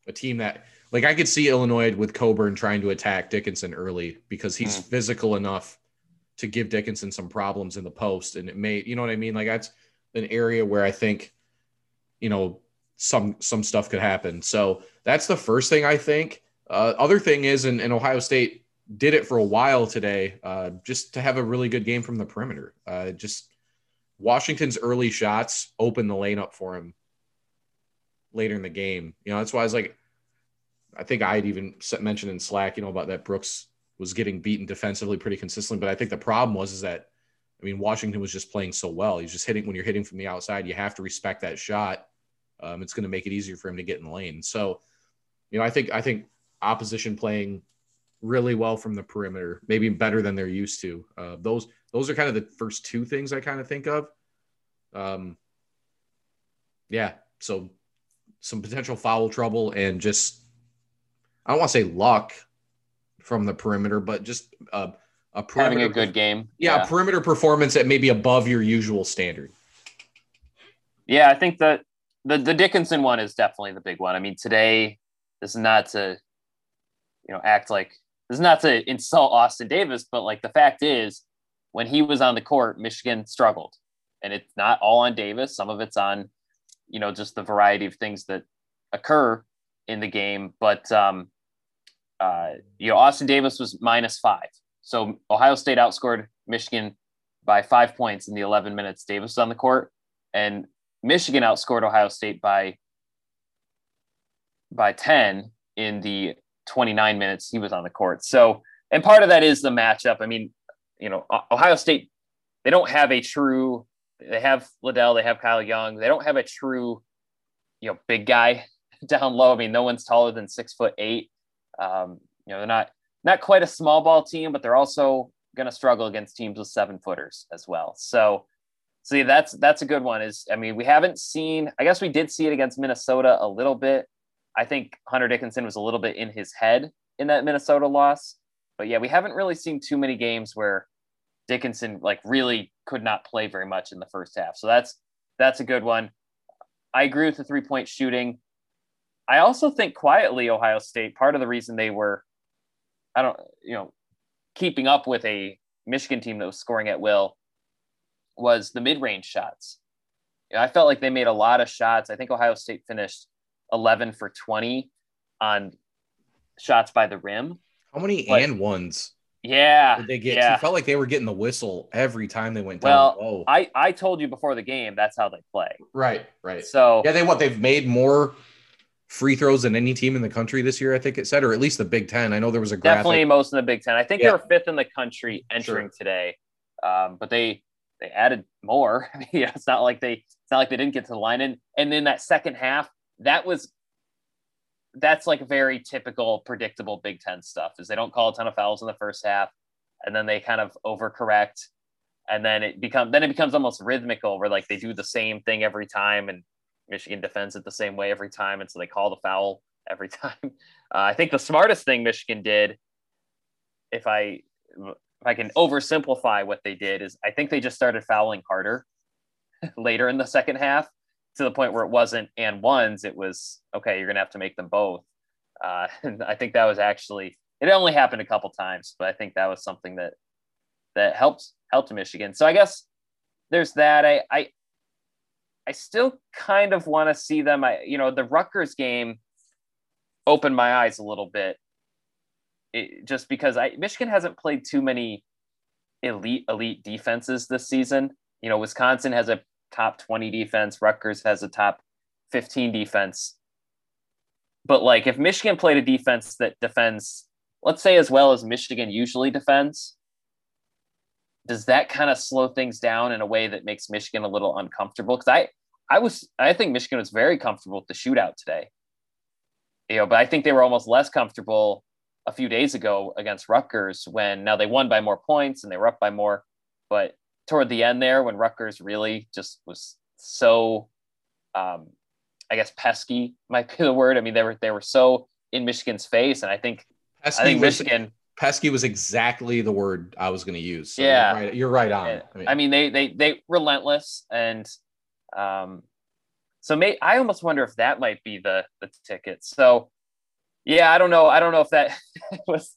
a team that like I could see Illinois with Cockburn trying to attack Dickinson early because he's mm. physical enough to give Dickinson some problems in the post. And it may, you know what I mean? Like that's an area where I think, you know, some some stuff could happen. So that's the first thing I think. Uh, other thing is, and, and Ohio State did it for a while today, uh, just to have a really good game from the perimeter. Uh, just Washington's early shots open the lane up for him later in the game. You know, that's why I was like, I think I had even mentioned in Slack, you know, about that Brooks was getting beaten defensively pretty consistently. But I think the problem was is that, I mean, Washington was just playing so well. He's just hitting when you're hitting from the outside, you have to respect that shot. Um, it's going to make it easier for him to get in the lane. So, you know, I think I think opposition playing really well from the perimeter, maybe better than they're used to. Uh, those those are kind of the first two things I kind of think of. Um, yeah, so some potential foul trouble and just I don't want to say luck from the perimeter, but just uh, a having a good game. Yeah, yeah, perimeter performance that may be above your usual standard. Yeah, I think that the the Dickinson one is definitely the big one. I mean, today this is not to you know act like this is not to insult Austin Davis, but like the fact is, when he was on the court, Michigan struggled, and it's not all on Davis. Some of it's on you know just the variety of things that occur in the game. But um, uh, you know, Austin Davis was minus five, so Ohio State outscored Michigan by five points in the 11 minutes Davis was on the court, and Michigan outscored Ohio State by by 10 in the 29 minutes he was on the court. So, and part of that is the matchup. I mean, you know, Ohio State, they don't have a true they have Liddell, they have Kyle Young. They don't have a true, you know, big guy down low. I mean, no one's taller than six foot eight. Um, you know, they're not not quite a small ball team, but they're also going to struggle against teams with seven footers as well. So, see, that's that's a good one. Is I mean, we haven't seen. I guess we did see it against Minnesota a little bit. I think Hunter Dickinson was a little bit in his head in that Minnesota loss, but yeah, we haven't really seen too many games where Dickinson like really could not play very much in the first half. So that's that's a good one. I agree with the three point shooting. I also think quietly Ohio State part of the reason they were I don't you know keeping up with a Michigan team that was scoring at will was the mid-range shots. You know, I felt like they made a lot of shots. I think Ohio State finished 11 for 20 on shots by the rim. How many but, and ones? Yeah. Did they get yeah. it felt like they were getting the whistle every time they went down. Well, low. I, I told you before the game that's how they play. Right, right. So yeah, they what they've made more free throws than any team in the country this year, I think it said, or at least the Big Ten. I know there was a graphic. definitely most in the Big Ten. I think yeah. they were fifth in the country entering sure. today. Um, but they they added more. yeah, it's not like they it's not like they didn't get to the line. And and then that second half, that was that's like very typical, predictable Big Ten stuff. Is they don't call a ton of fouls in the first half, and then they kind of overcorrect, and then it becomes then it becomes almost rhythmical, where like they do the same thing every time, and Michigan defends it the same way every time, and so they call the foul every time. Uh, I think the smartest thing Michigan did, if I if I can oversimplify what they did, is I think they just started fouling harder later in the second half to the point where it wasn't and ones, it was okay. You're gonna have to make them both. Uh, and I think that was actually it only happened a couple times, but I think that was something that that helped helped Michigan. So I guess there's that. I I I still kind of want to see them. I you know the Rutgers game opened my eyes a little bit, it, just because I Michigan hasn't played too many elite elite defenses this season. You know, Wisconsin has a top 20 defense. Rutgers has a top 15 defense. But like if Michigan played a defense that defends, let's say as well as Michigan usually defends, does that kind of slow things down in a way that makes Michigan a little uncomfortable? Because I, I was, I think Michigan was very comfortable with the shootout today. you know, but I think they were almost less comfortable a few days ago against Rutgers when now they won by more points and they were up by more. But toward the end there, when Rutgers really just was so, um, I guess pesky might be the word. I mean, they were they were so in Michigan's face, and I think pesky I think was, Michigan pesky was exactly the word I was going to use. So yeah, you're right, you're right on. I mean, I mean, they they they relentless and um, so may I almost wonder if that might be the the ticket. So yeah, I don't know. I don't know if that was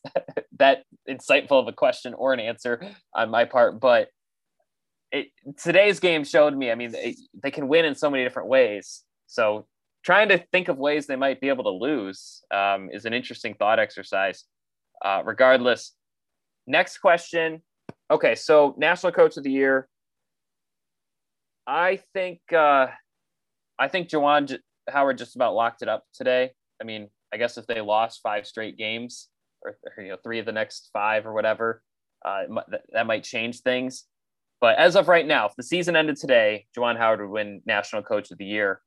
that insightful of a question or an answer on my part, but it, today's game showed me. I mean, they, they can win in so many different ways. So trying to think of ways they might be able to lose um, is an interesting thought exercise. Uh, regardless, next question. Okay, so national coach of the year. I think uh, I think Juwan J- Howard just about locked it up today. I mean, I guess if they lost five straight games or, or you know three of the next five or whatever, uh, that might change things. But as of right now, if the season ended today, Juwan Howard would win National Coach of the Year.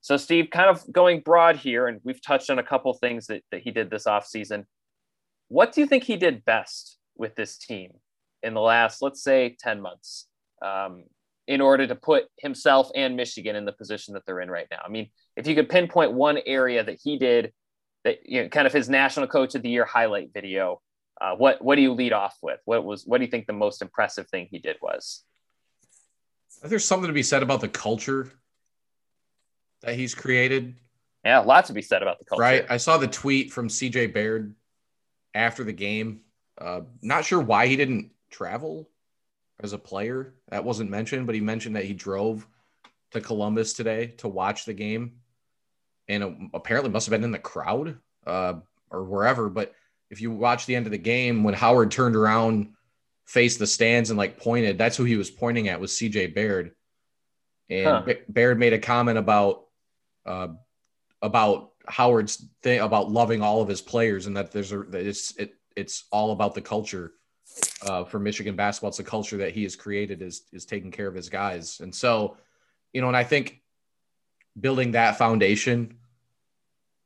So, Steve, kind of going broad here, and we've touched on a couple things that, that he did this offseason. What do you think he did best with this team in the last, let's say, 10 months? Um, in order to put himself and Michigan in the position that they're in right now. I mean, if you could pinpoint one area that he did that you know, kind of his national coach of the year highlight video, uh, what what do you lead off with? What was what do you think the most impressive thing he did was? There's something to be said about the culture that he's created. Yeah, lots to be said about the culture. Right. I saw the tweet from CJ Baird after the game. Uh, not sure why he didn't travel as a player. That wasn't mentioned, but he mentioned that he drove to Columbus today to watch the game, and apparently must have been in the crowd uh, or wherever. But if you watch the end of the game, when Howard turned around, faced the stands, and like pointed, that's who he was pointing at was C.J. Baird, and huh. Baird made a comment about uh, about Howard's thing about loving all of his players, and that there's a it's it, it's all about the culture uh, for Michigan basketball. It's a culture that he has created is is taking care of his guys, and so you know, and I think building that foundation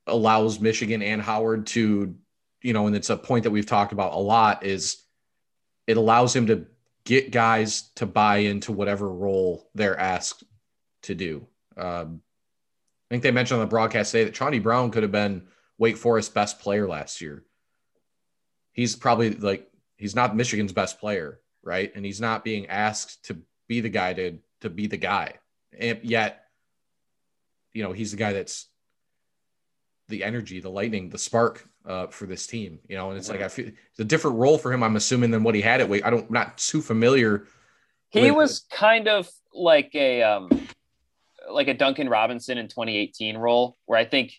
allows Michigan and Howard to, you know, and it's a point that we've talked about a lot is it allows him to get guys to buy into whatever role they're asked to do. Um, I think they mentioned on the broadcast today that Chaundee Brown could have been Wake Forest's best player last year. He's probably like he's not Michigan's best player, right? And he's not being asked to be the guy to to be the guy. And yet, you know, he's the guy that's the energy, the lightning, the spark uh, for this team. You know, and it's like I feel it's a different role for him. I'm assuming than what he had at Wake. I don't, I'm not too familiar. He with, was kind of like a um, like a Duncan Robinson in 2018 role, where I think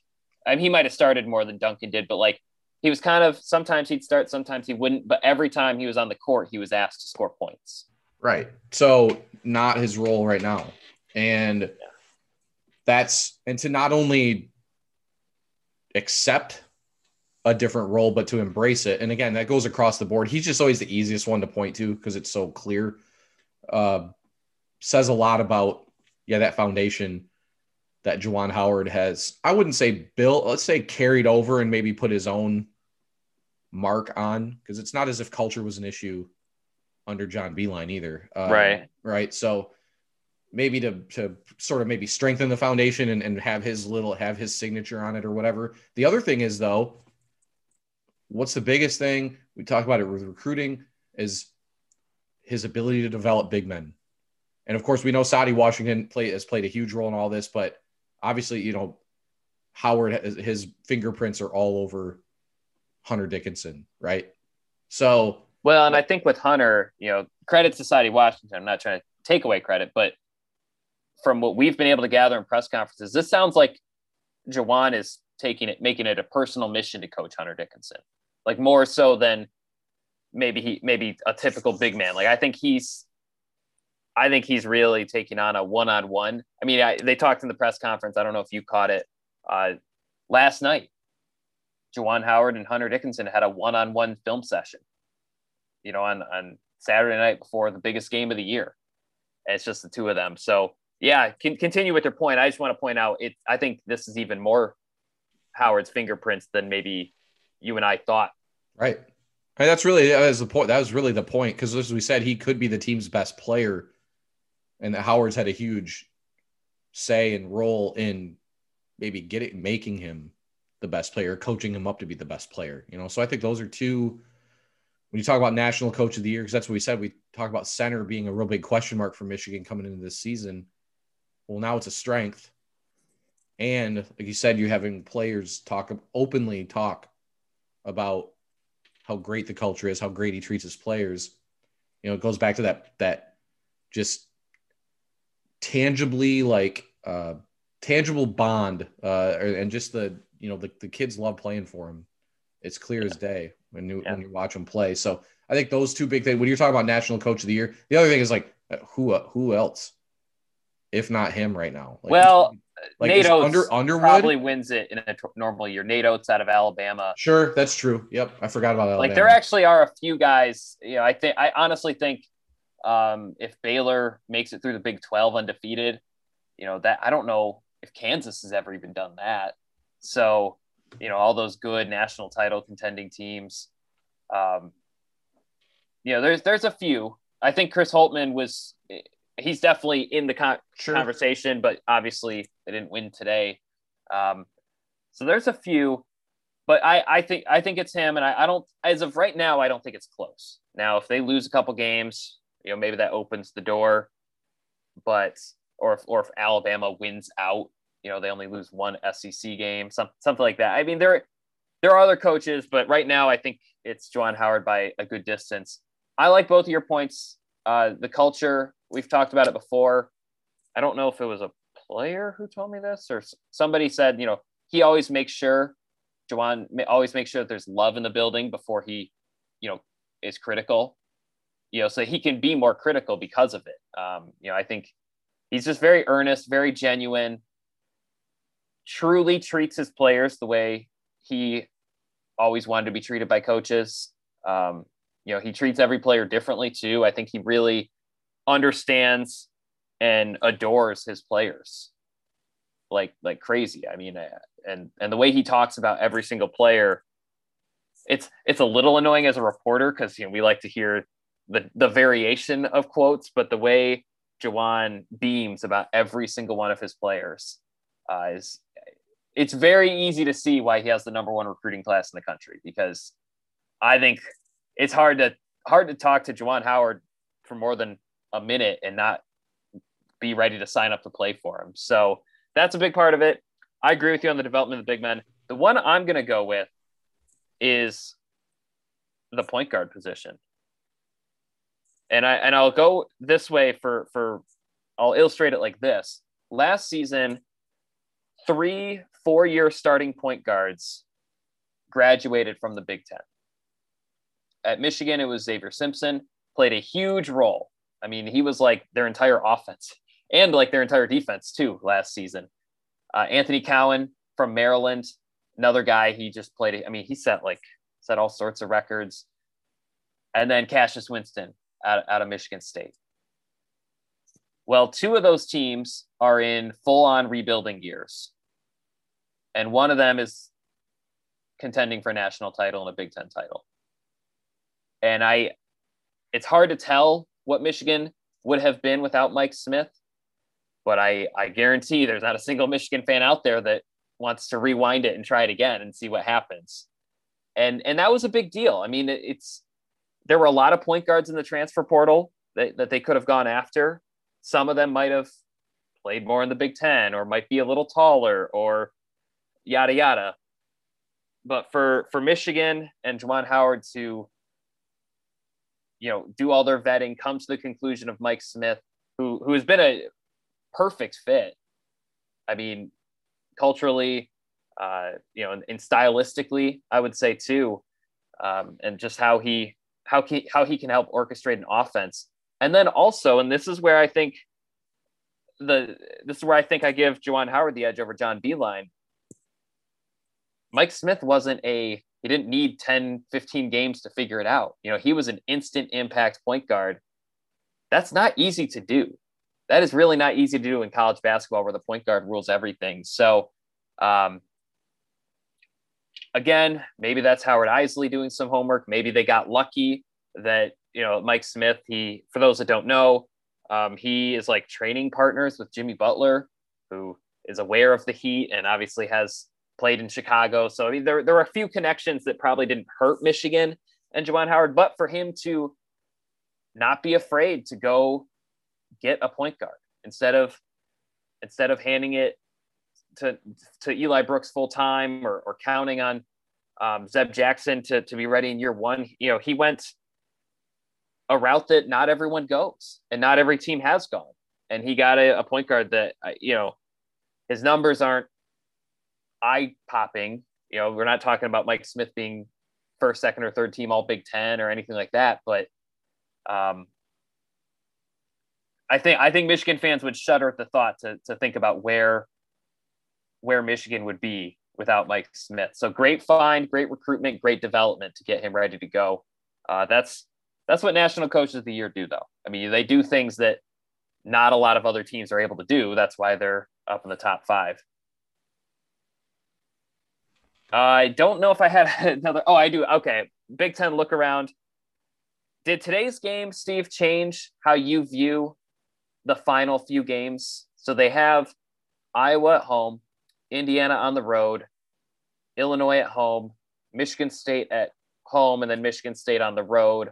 I mean, he might have started more than Duncan did, but like he was kind of sometimes he'd start, sometimes he wouldn't, but every time he was on the court, he was asked to score points. Right. So not his role right now. And yeah. that's and to not only accept a different role, but to embrace it. And again, that goes across the board. He's just always the easiest one to point to because it's so clear. Uh, says a lot about yeah that foundation that Juwan Howard has. I wouldn't say built. Let's say carried over and maybe put his own mark on because it's not as if culture was an issue under John Beilein either. Um, right. Right. So maybe to to sort of maybe strengthen the foundation and, and have his little have his signature on it or whatever. The other thing is though, what's the biggest thing we talk about it with recruiting is his ability to develop big men. And of course, we know Saddi Washington play, has played a huge role in all this, but obviously, you know, Howard his fingerprints are all over Hunter Dickinson, right? So well, and I think with Hunter, you know, credit to Saddi Washington. I'm not trying to take away credit, but from what we've been able to gather in press conferences, this sounds like Juwan is taking it, making it a personal mission to coach Hunter Dickinson, like more so than maybe he, maybe a typical big man. Like I think he's, I think he's really taking on a one-on-one. I mean, I, they talked in the press conference. I don't know if you caught it uh, last night. Juwan Howard and Hunter Dickinson had a one-on-one film session. You know, on on Saturday night before the biggest game of the year. And it's just the two of them. So yeah, can continue with your point. I just want to point out it. I think this is even more Howard's fingerprints than maybe you and I thought. Right. And that's really that was the point. That was really the point because as we said, he could be the team's best player, and Howard's had a huge say and role in maybe getting making him the best player, coaching him up to be the best player. You know, so I think those are two. When you talk about national coach of the year, because that's what we said, we talk about center being a real big question mark for Michigan coming into this season. Well, now it's a strength, and like you said, you're having players talk openly talk about how great the culture is, how great he treats his players. You know, it goes back to that that just tangibly like uh tangible bond uh and just the you know the, the kids love playing for him. It's clear yeah. as day when you yeah. when you watch him play. So I think those two big things when you're talking about national coach of the year, the other thing is like uh, who uh, who else if not him right now? Like, well, like Nate Oats under Underwood probably wins it in a t- normal year. Nate Oats out of Alabama. Sure, that's true. Yep, I forgot about Alabama. Like there actually are a few guys. You know, I think I honestly think um, if Baylor makes it through the Big Twelve undefeated, you know that I don't know if Kansas has ever even done that. So, you know, all those good national title contending teams. Um, you know, there's there's a few. I think Chris Holtmann was he's definitely in the con- sure. conversation, but obviously they didn't win today. Um, so there's a few, but I, I think I think it's him, and I, I don't as of right now I don't think it's close. Now if they lose a couple games, you know maybe that opens the door, but or if or if Alabama wins out, you know they only lose one SEC game, some, something like that. I mean there there are other coaches, but right now I think it's Juwan Howard by a good distance. I like both of your points. Uh, the culture we've talked about it before. I don't know if it was a player who told me this or somebody said, you know, he always makes sure, Juwan always makes sure that there's love in the building before he, you know, is critical, you know, so he can be more critical because of it. Um, you know, I think he's just very earnest, very genuine, truly treats his players the way he always wanted to be treated by coaches. Um, you know, he treats every player differently too. I think he really understands and adores his players like like crazy. I mean, uh, and and the way he talks about every single player, it's it's a little annoying as a reporter because you know we like to hear the the variation of quotes, but the way Juwan beams about every single one of his players uh, is it's very easy to see why he has the number one recruiting class in the country because I think it's hard to hard to talk to Juwan Howard for more than a minute and not be ready to sign up to play for him. So that's a big part of it. I agree with you on the development of the big men. The one I'm going to go with is the point guard position. And I and I'll go this way for for I'll illustrate it like this. Last season, three four-year starting point guards graduated from the Big 10. At Michigan, it was Xavier Simpson, played a huge role I mean, he was like their entire offense and like their entire defense too last season. Uh, Anthony Cowan from Maryland, another guy. He just played. I mean, he set like set all sorts of records. And then Cassius Winston out, out of Michigan State. Well, two of those teams are in full on rebuilding years. And one of them is contending for a national title and a Big Ten title. And I, it's hard to tell what Michigan would have been without Mike Smith. But I, I guarantee there's not a single Michigan fan out there that wants to rewind it and try it again and see what happens. And and that was a big deal. I mean, it's there were a lot of point guards in the transfer portal that, that they could have gone after. Some of them might have played more in the Big Ten or might be a little taller or yada yada. But for for Michigan and Juwan Howard to you know, do all their vetting, come to the conclusion of Mike Smith, who who has been a perfect fit. I mean, culturally, uh, you know, and, and, stylistically, I would say too, um, and just how he how he how he can help orchestrate an offense, and then also, and this is where I think the this is where I think I give Juwan Howard the edge over John Beilein. Mike Smith wasn't a he didn't need 10, 15 games to figure it out. You know, he was an instant impact point guard. That's not easy to do. That is really not easy to do in college basketball where the point guard rules everything. So, um, again, maybe that's Howard Eisley doing some homework. Maybe they got lucky that you know Mike Smith. He, for those that don't know, um, he is like training partners with Jimmy Butler, who is aware of the Heat and obviously has played in Chicago. So I mean, there there are a few connections that probably didn't hurt Michigan and Juwan Howard, but for him to not be afraid to go get a point guard instead of instead of handing it to to Eli Brooks full time or, or counting on um, Zeb Jackson to to be ready in year one. You know, he went a route that not everyone goes and not every team has gone, and he got a, a point guard that uh, you know his numbers aren't eye popping. You know, we're not talking about Mike Smith being first, second, or third team All Big Ten or anything like that, but um, I think I think Michigan fans would shudder at the thought to to think about where where Michigan would be without Mike Smith. So great find, great recruitment, great development to get him ready to go. Uh, that's that's what national coaches of the year do, though. I mean, they do things that not a lot of other teams are able to do. That's why they're up in the top five. I don't know if I had another. Oh, I do. Okay, Big Ten look around. Did today's game, Steve, change how you view the final few games? So they have Iowa at home, Indiana on the road, Illinois at home, Michigan State at home, and then Michigan State on the road.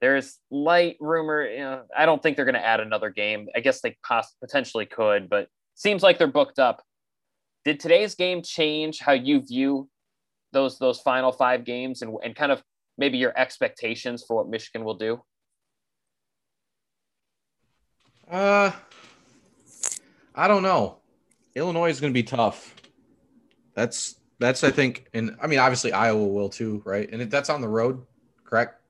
There's light rumor. You know, I don't think they're going to add another game. I guess they poss- potentially could, but seems like they're booked up. Did today's game change how you view those those final five games and, and kind of maybe your expectations for what Michigan will do? Uh, I don't know. Illinois is going to be tough. That's that's I think, and I mean obviously Iowa will too, right? And that's on the road, correct?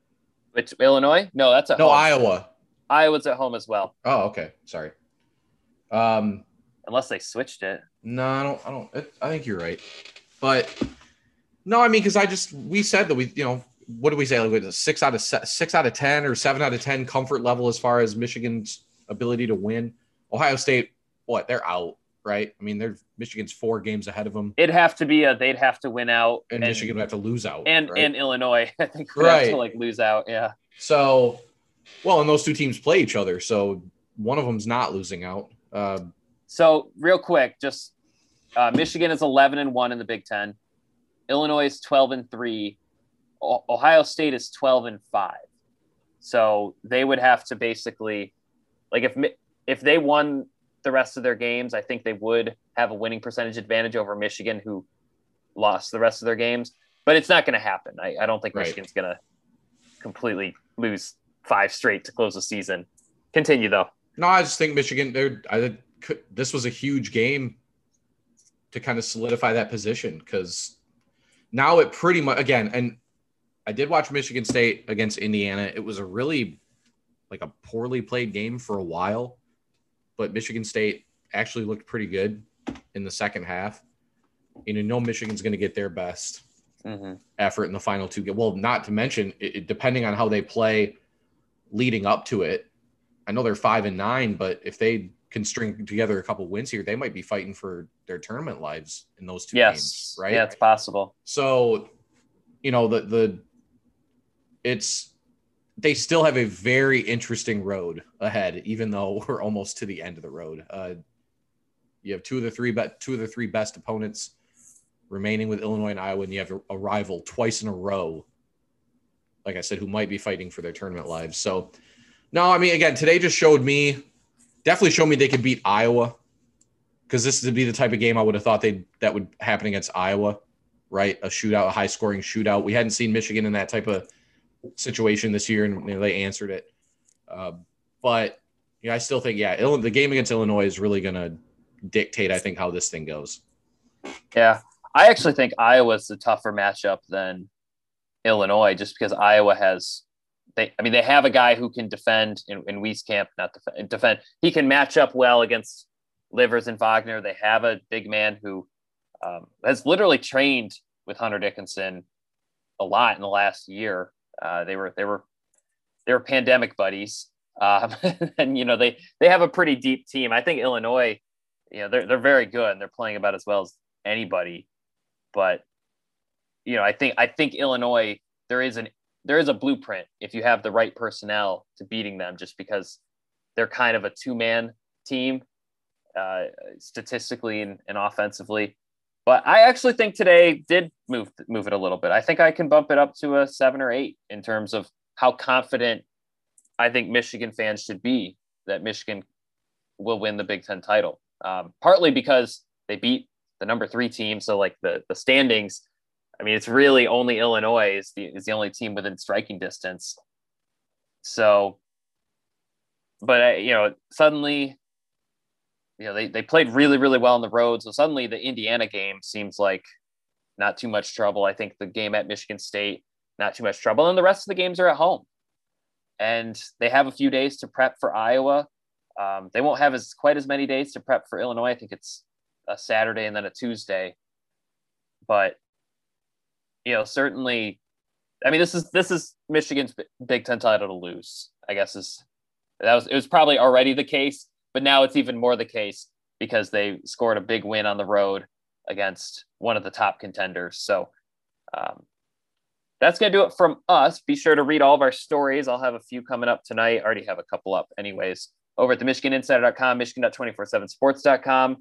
Which Illinois? No, that's at no home. Iowa. Iowa's at home as well. Oh, okay. Sorry. Um, unless they switched it. No, I don't. I don't. I think you're right, but no, I mean because I just we said that we you know what do we say like six out of six out of ten or seven out of ten comfort level as far as Michigan's ability to win. Ohio State, what they're out right? I mean, they're Michigan's four games ahead of them. It'd have to be a they'd have to win out, and, and Michigan would have to lose out, and right? and Illinois, I think would right. have to like lose out. Yeah. So, well, and those two teams play each other, so one of them's not losing out. Uh, so real quick, just uh, Michigan is eleven and one in the Big Ten. Illinois is twelve and three. O- Ohio State is twelve and five. So they would have to basically, like if if they won the rest of their games, I think they would have a winning percentage advantage over Michigan, who lost the rest of their games. But it's not going to happen. I, I, don't think right. Michigan's going to completely lose five straight to close the season. Continue though. No, I just think Michigan. They're. I, this was a huge game to kind of solidify that position because now it pretty much again. And I did watch Michigan State against Indiana. It was a really like a poorly played game for a while but Michigan State actually looked pretty good in the second half. You know, no Michigan's going to get their best mm-hmm. effort in the final two. games. Well, not to mention, it, depending on how they play leading up to it, I know they're five and nine, but if they can string together a couple wins here, they might be fighting for their tournament lives in those two yes. games, right? Yeah, it's possible. So, you know, the the it's they still have a very interesting road ahead, even though we're almost to the end of the road. Uh, you have two of the three, be- two of the three best opponents remaining with Illinois and Iowa, and you have a rival twice in a row. Like I said, who might be fighting for their tournament lives. So, no, I mean, again, today just showed me, definitely showed me they could beat Iowa, because this would be the type of game I would have thought they that would happen against Iowa, right? A shootout, a high scoring shootout. We hadn't seen Michigan in that type of situation this year, and you know, they answered it. Uh, but yeah, I still think yeah, the game against Illinois is really going to dictate, I think, how this thing goes. Yeah, I actually think Iowa's the tougher matchup than Illinois, just because Iowa has they. I mean, they have a guy who can defend in, in Wieskamp, not defend, defend. He can match up well against Livers and Wagner. They have a big man who um, has literally trained with Hunter Dickinson a lot in the last year. Uh, they were they were they were pandemic buddies, um, and you know they they have a pretty deep team. I think Illinois, you know, they're they're very good and they're playing about as well as anybody. But you know, I think I think Illinois there is an there is a blueprint if you have the right personnel to beating them, just because they're kind of a two man team uh, statistically and, and offensively. But I actually think today did move move it a little bit. I think I can bump it up to a seven or eight in terms of how confident I think Michigan fans should be that Michigan will win the Big Ten title. Um, partly because they beat the number three team, so like the the standings. I mean, it's really only Illinois is the is the only team within striking distance. So, but uh, you know, suddenly you know, they, they played really, really well on the road. So suddenly the Indiana game seems like not too much trouble. I think the game at Michigan State, not too much trouble. And the rest of the games are at home. And they have a few days to prep for Iowa. Um, they won't have as quite as many days to prep for Illinois. I think it's a Saturday and then a Tuesday. But you know, certainly, I mean, this is this is Michigan's Big Ten title to lose. I guess is that was it was probably already the case but now it's even more the case because they scored a big win on the road against one of the top contenders. So um, that's going to do it from us. Be sure to read all of our stories. I'll have a few coming up tonight. I already have a couple up, anyways, over at the MichiganInsider.com, Michigan.247sports.com.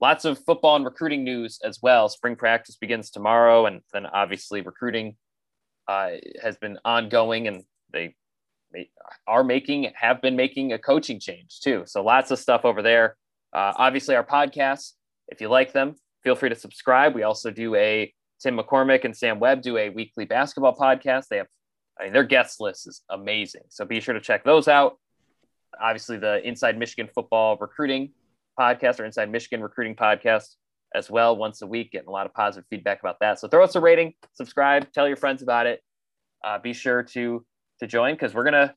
Lots of football and recruiting news as well. Spring practice begins tomorrow, and then obviously recruiting uh, has been ongoing, and they are making, have been making a coaching change too. So lots of stuff over there. Uh, obviously, our podcasts, if you like them, feel free to subscribe. We also do a Tim McCormick and Sam Webb do a weekly basketball podcast. They have, I mean, their guest list is amazing. So be sure to check those out. Obviously, the Inside Michigan Football Recruiting podcast or Inside Michigan Recruiting podcast as well, once a week, getting a lot of positive feedback about that. So throw us a rating, subscribe, tell your friends about it. Uh, be sure to to join because we're gonna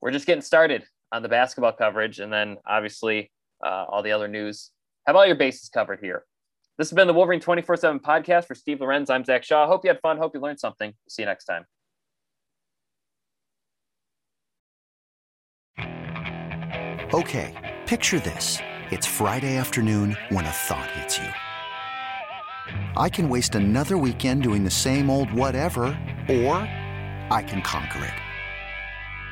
we're just getting started on the basketball coverage, and then obviously uh, all the other news. Have all your bases covered here. This has been the Wolverine 24 7 podcast for Steve Lorenz. I'm Zach Shaw. Hope you had fun. Hope you learned something. See you next time. Okay, picture this. It's Friday afternoon when a thought hits you. I can waste another weekend doing the same old whatever, or I can conquer it.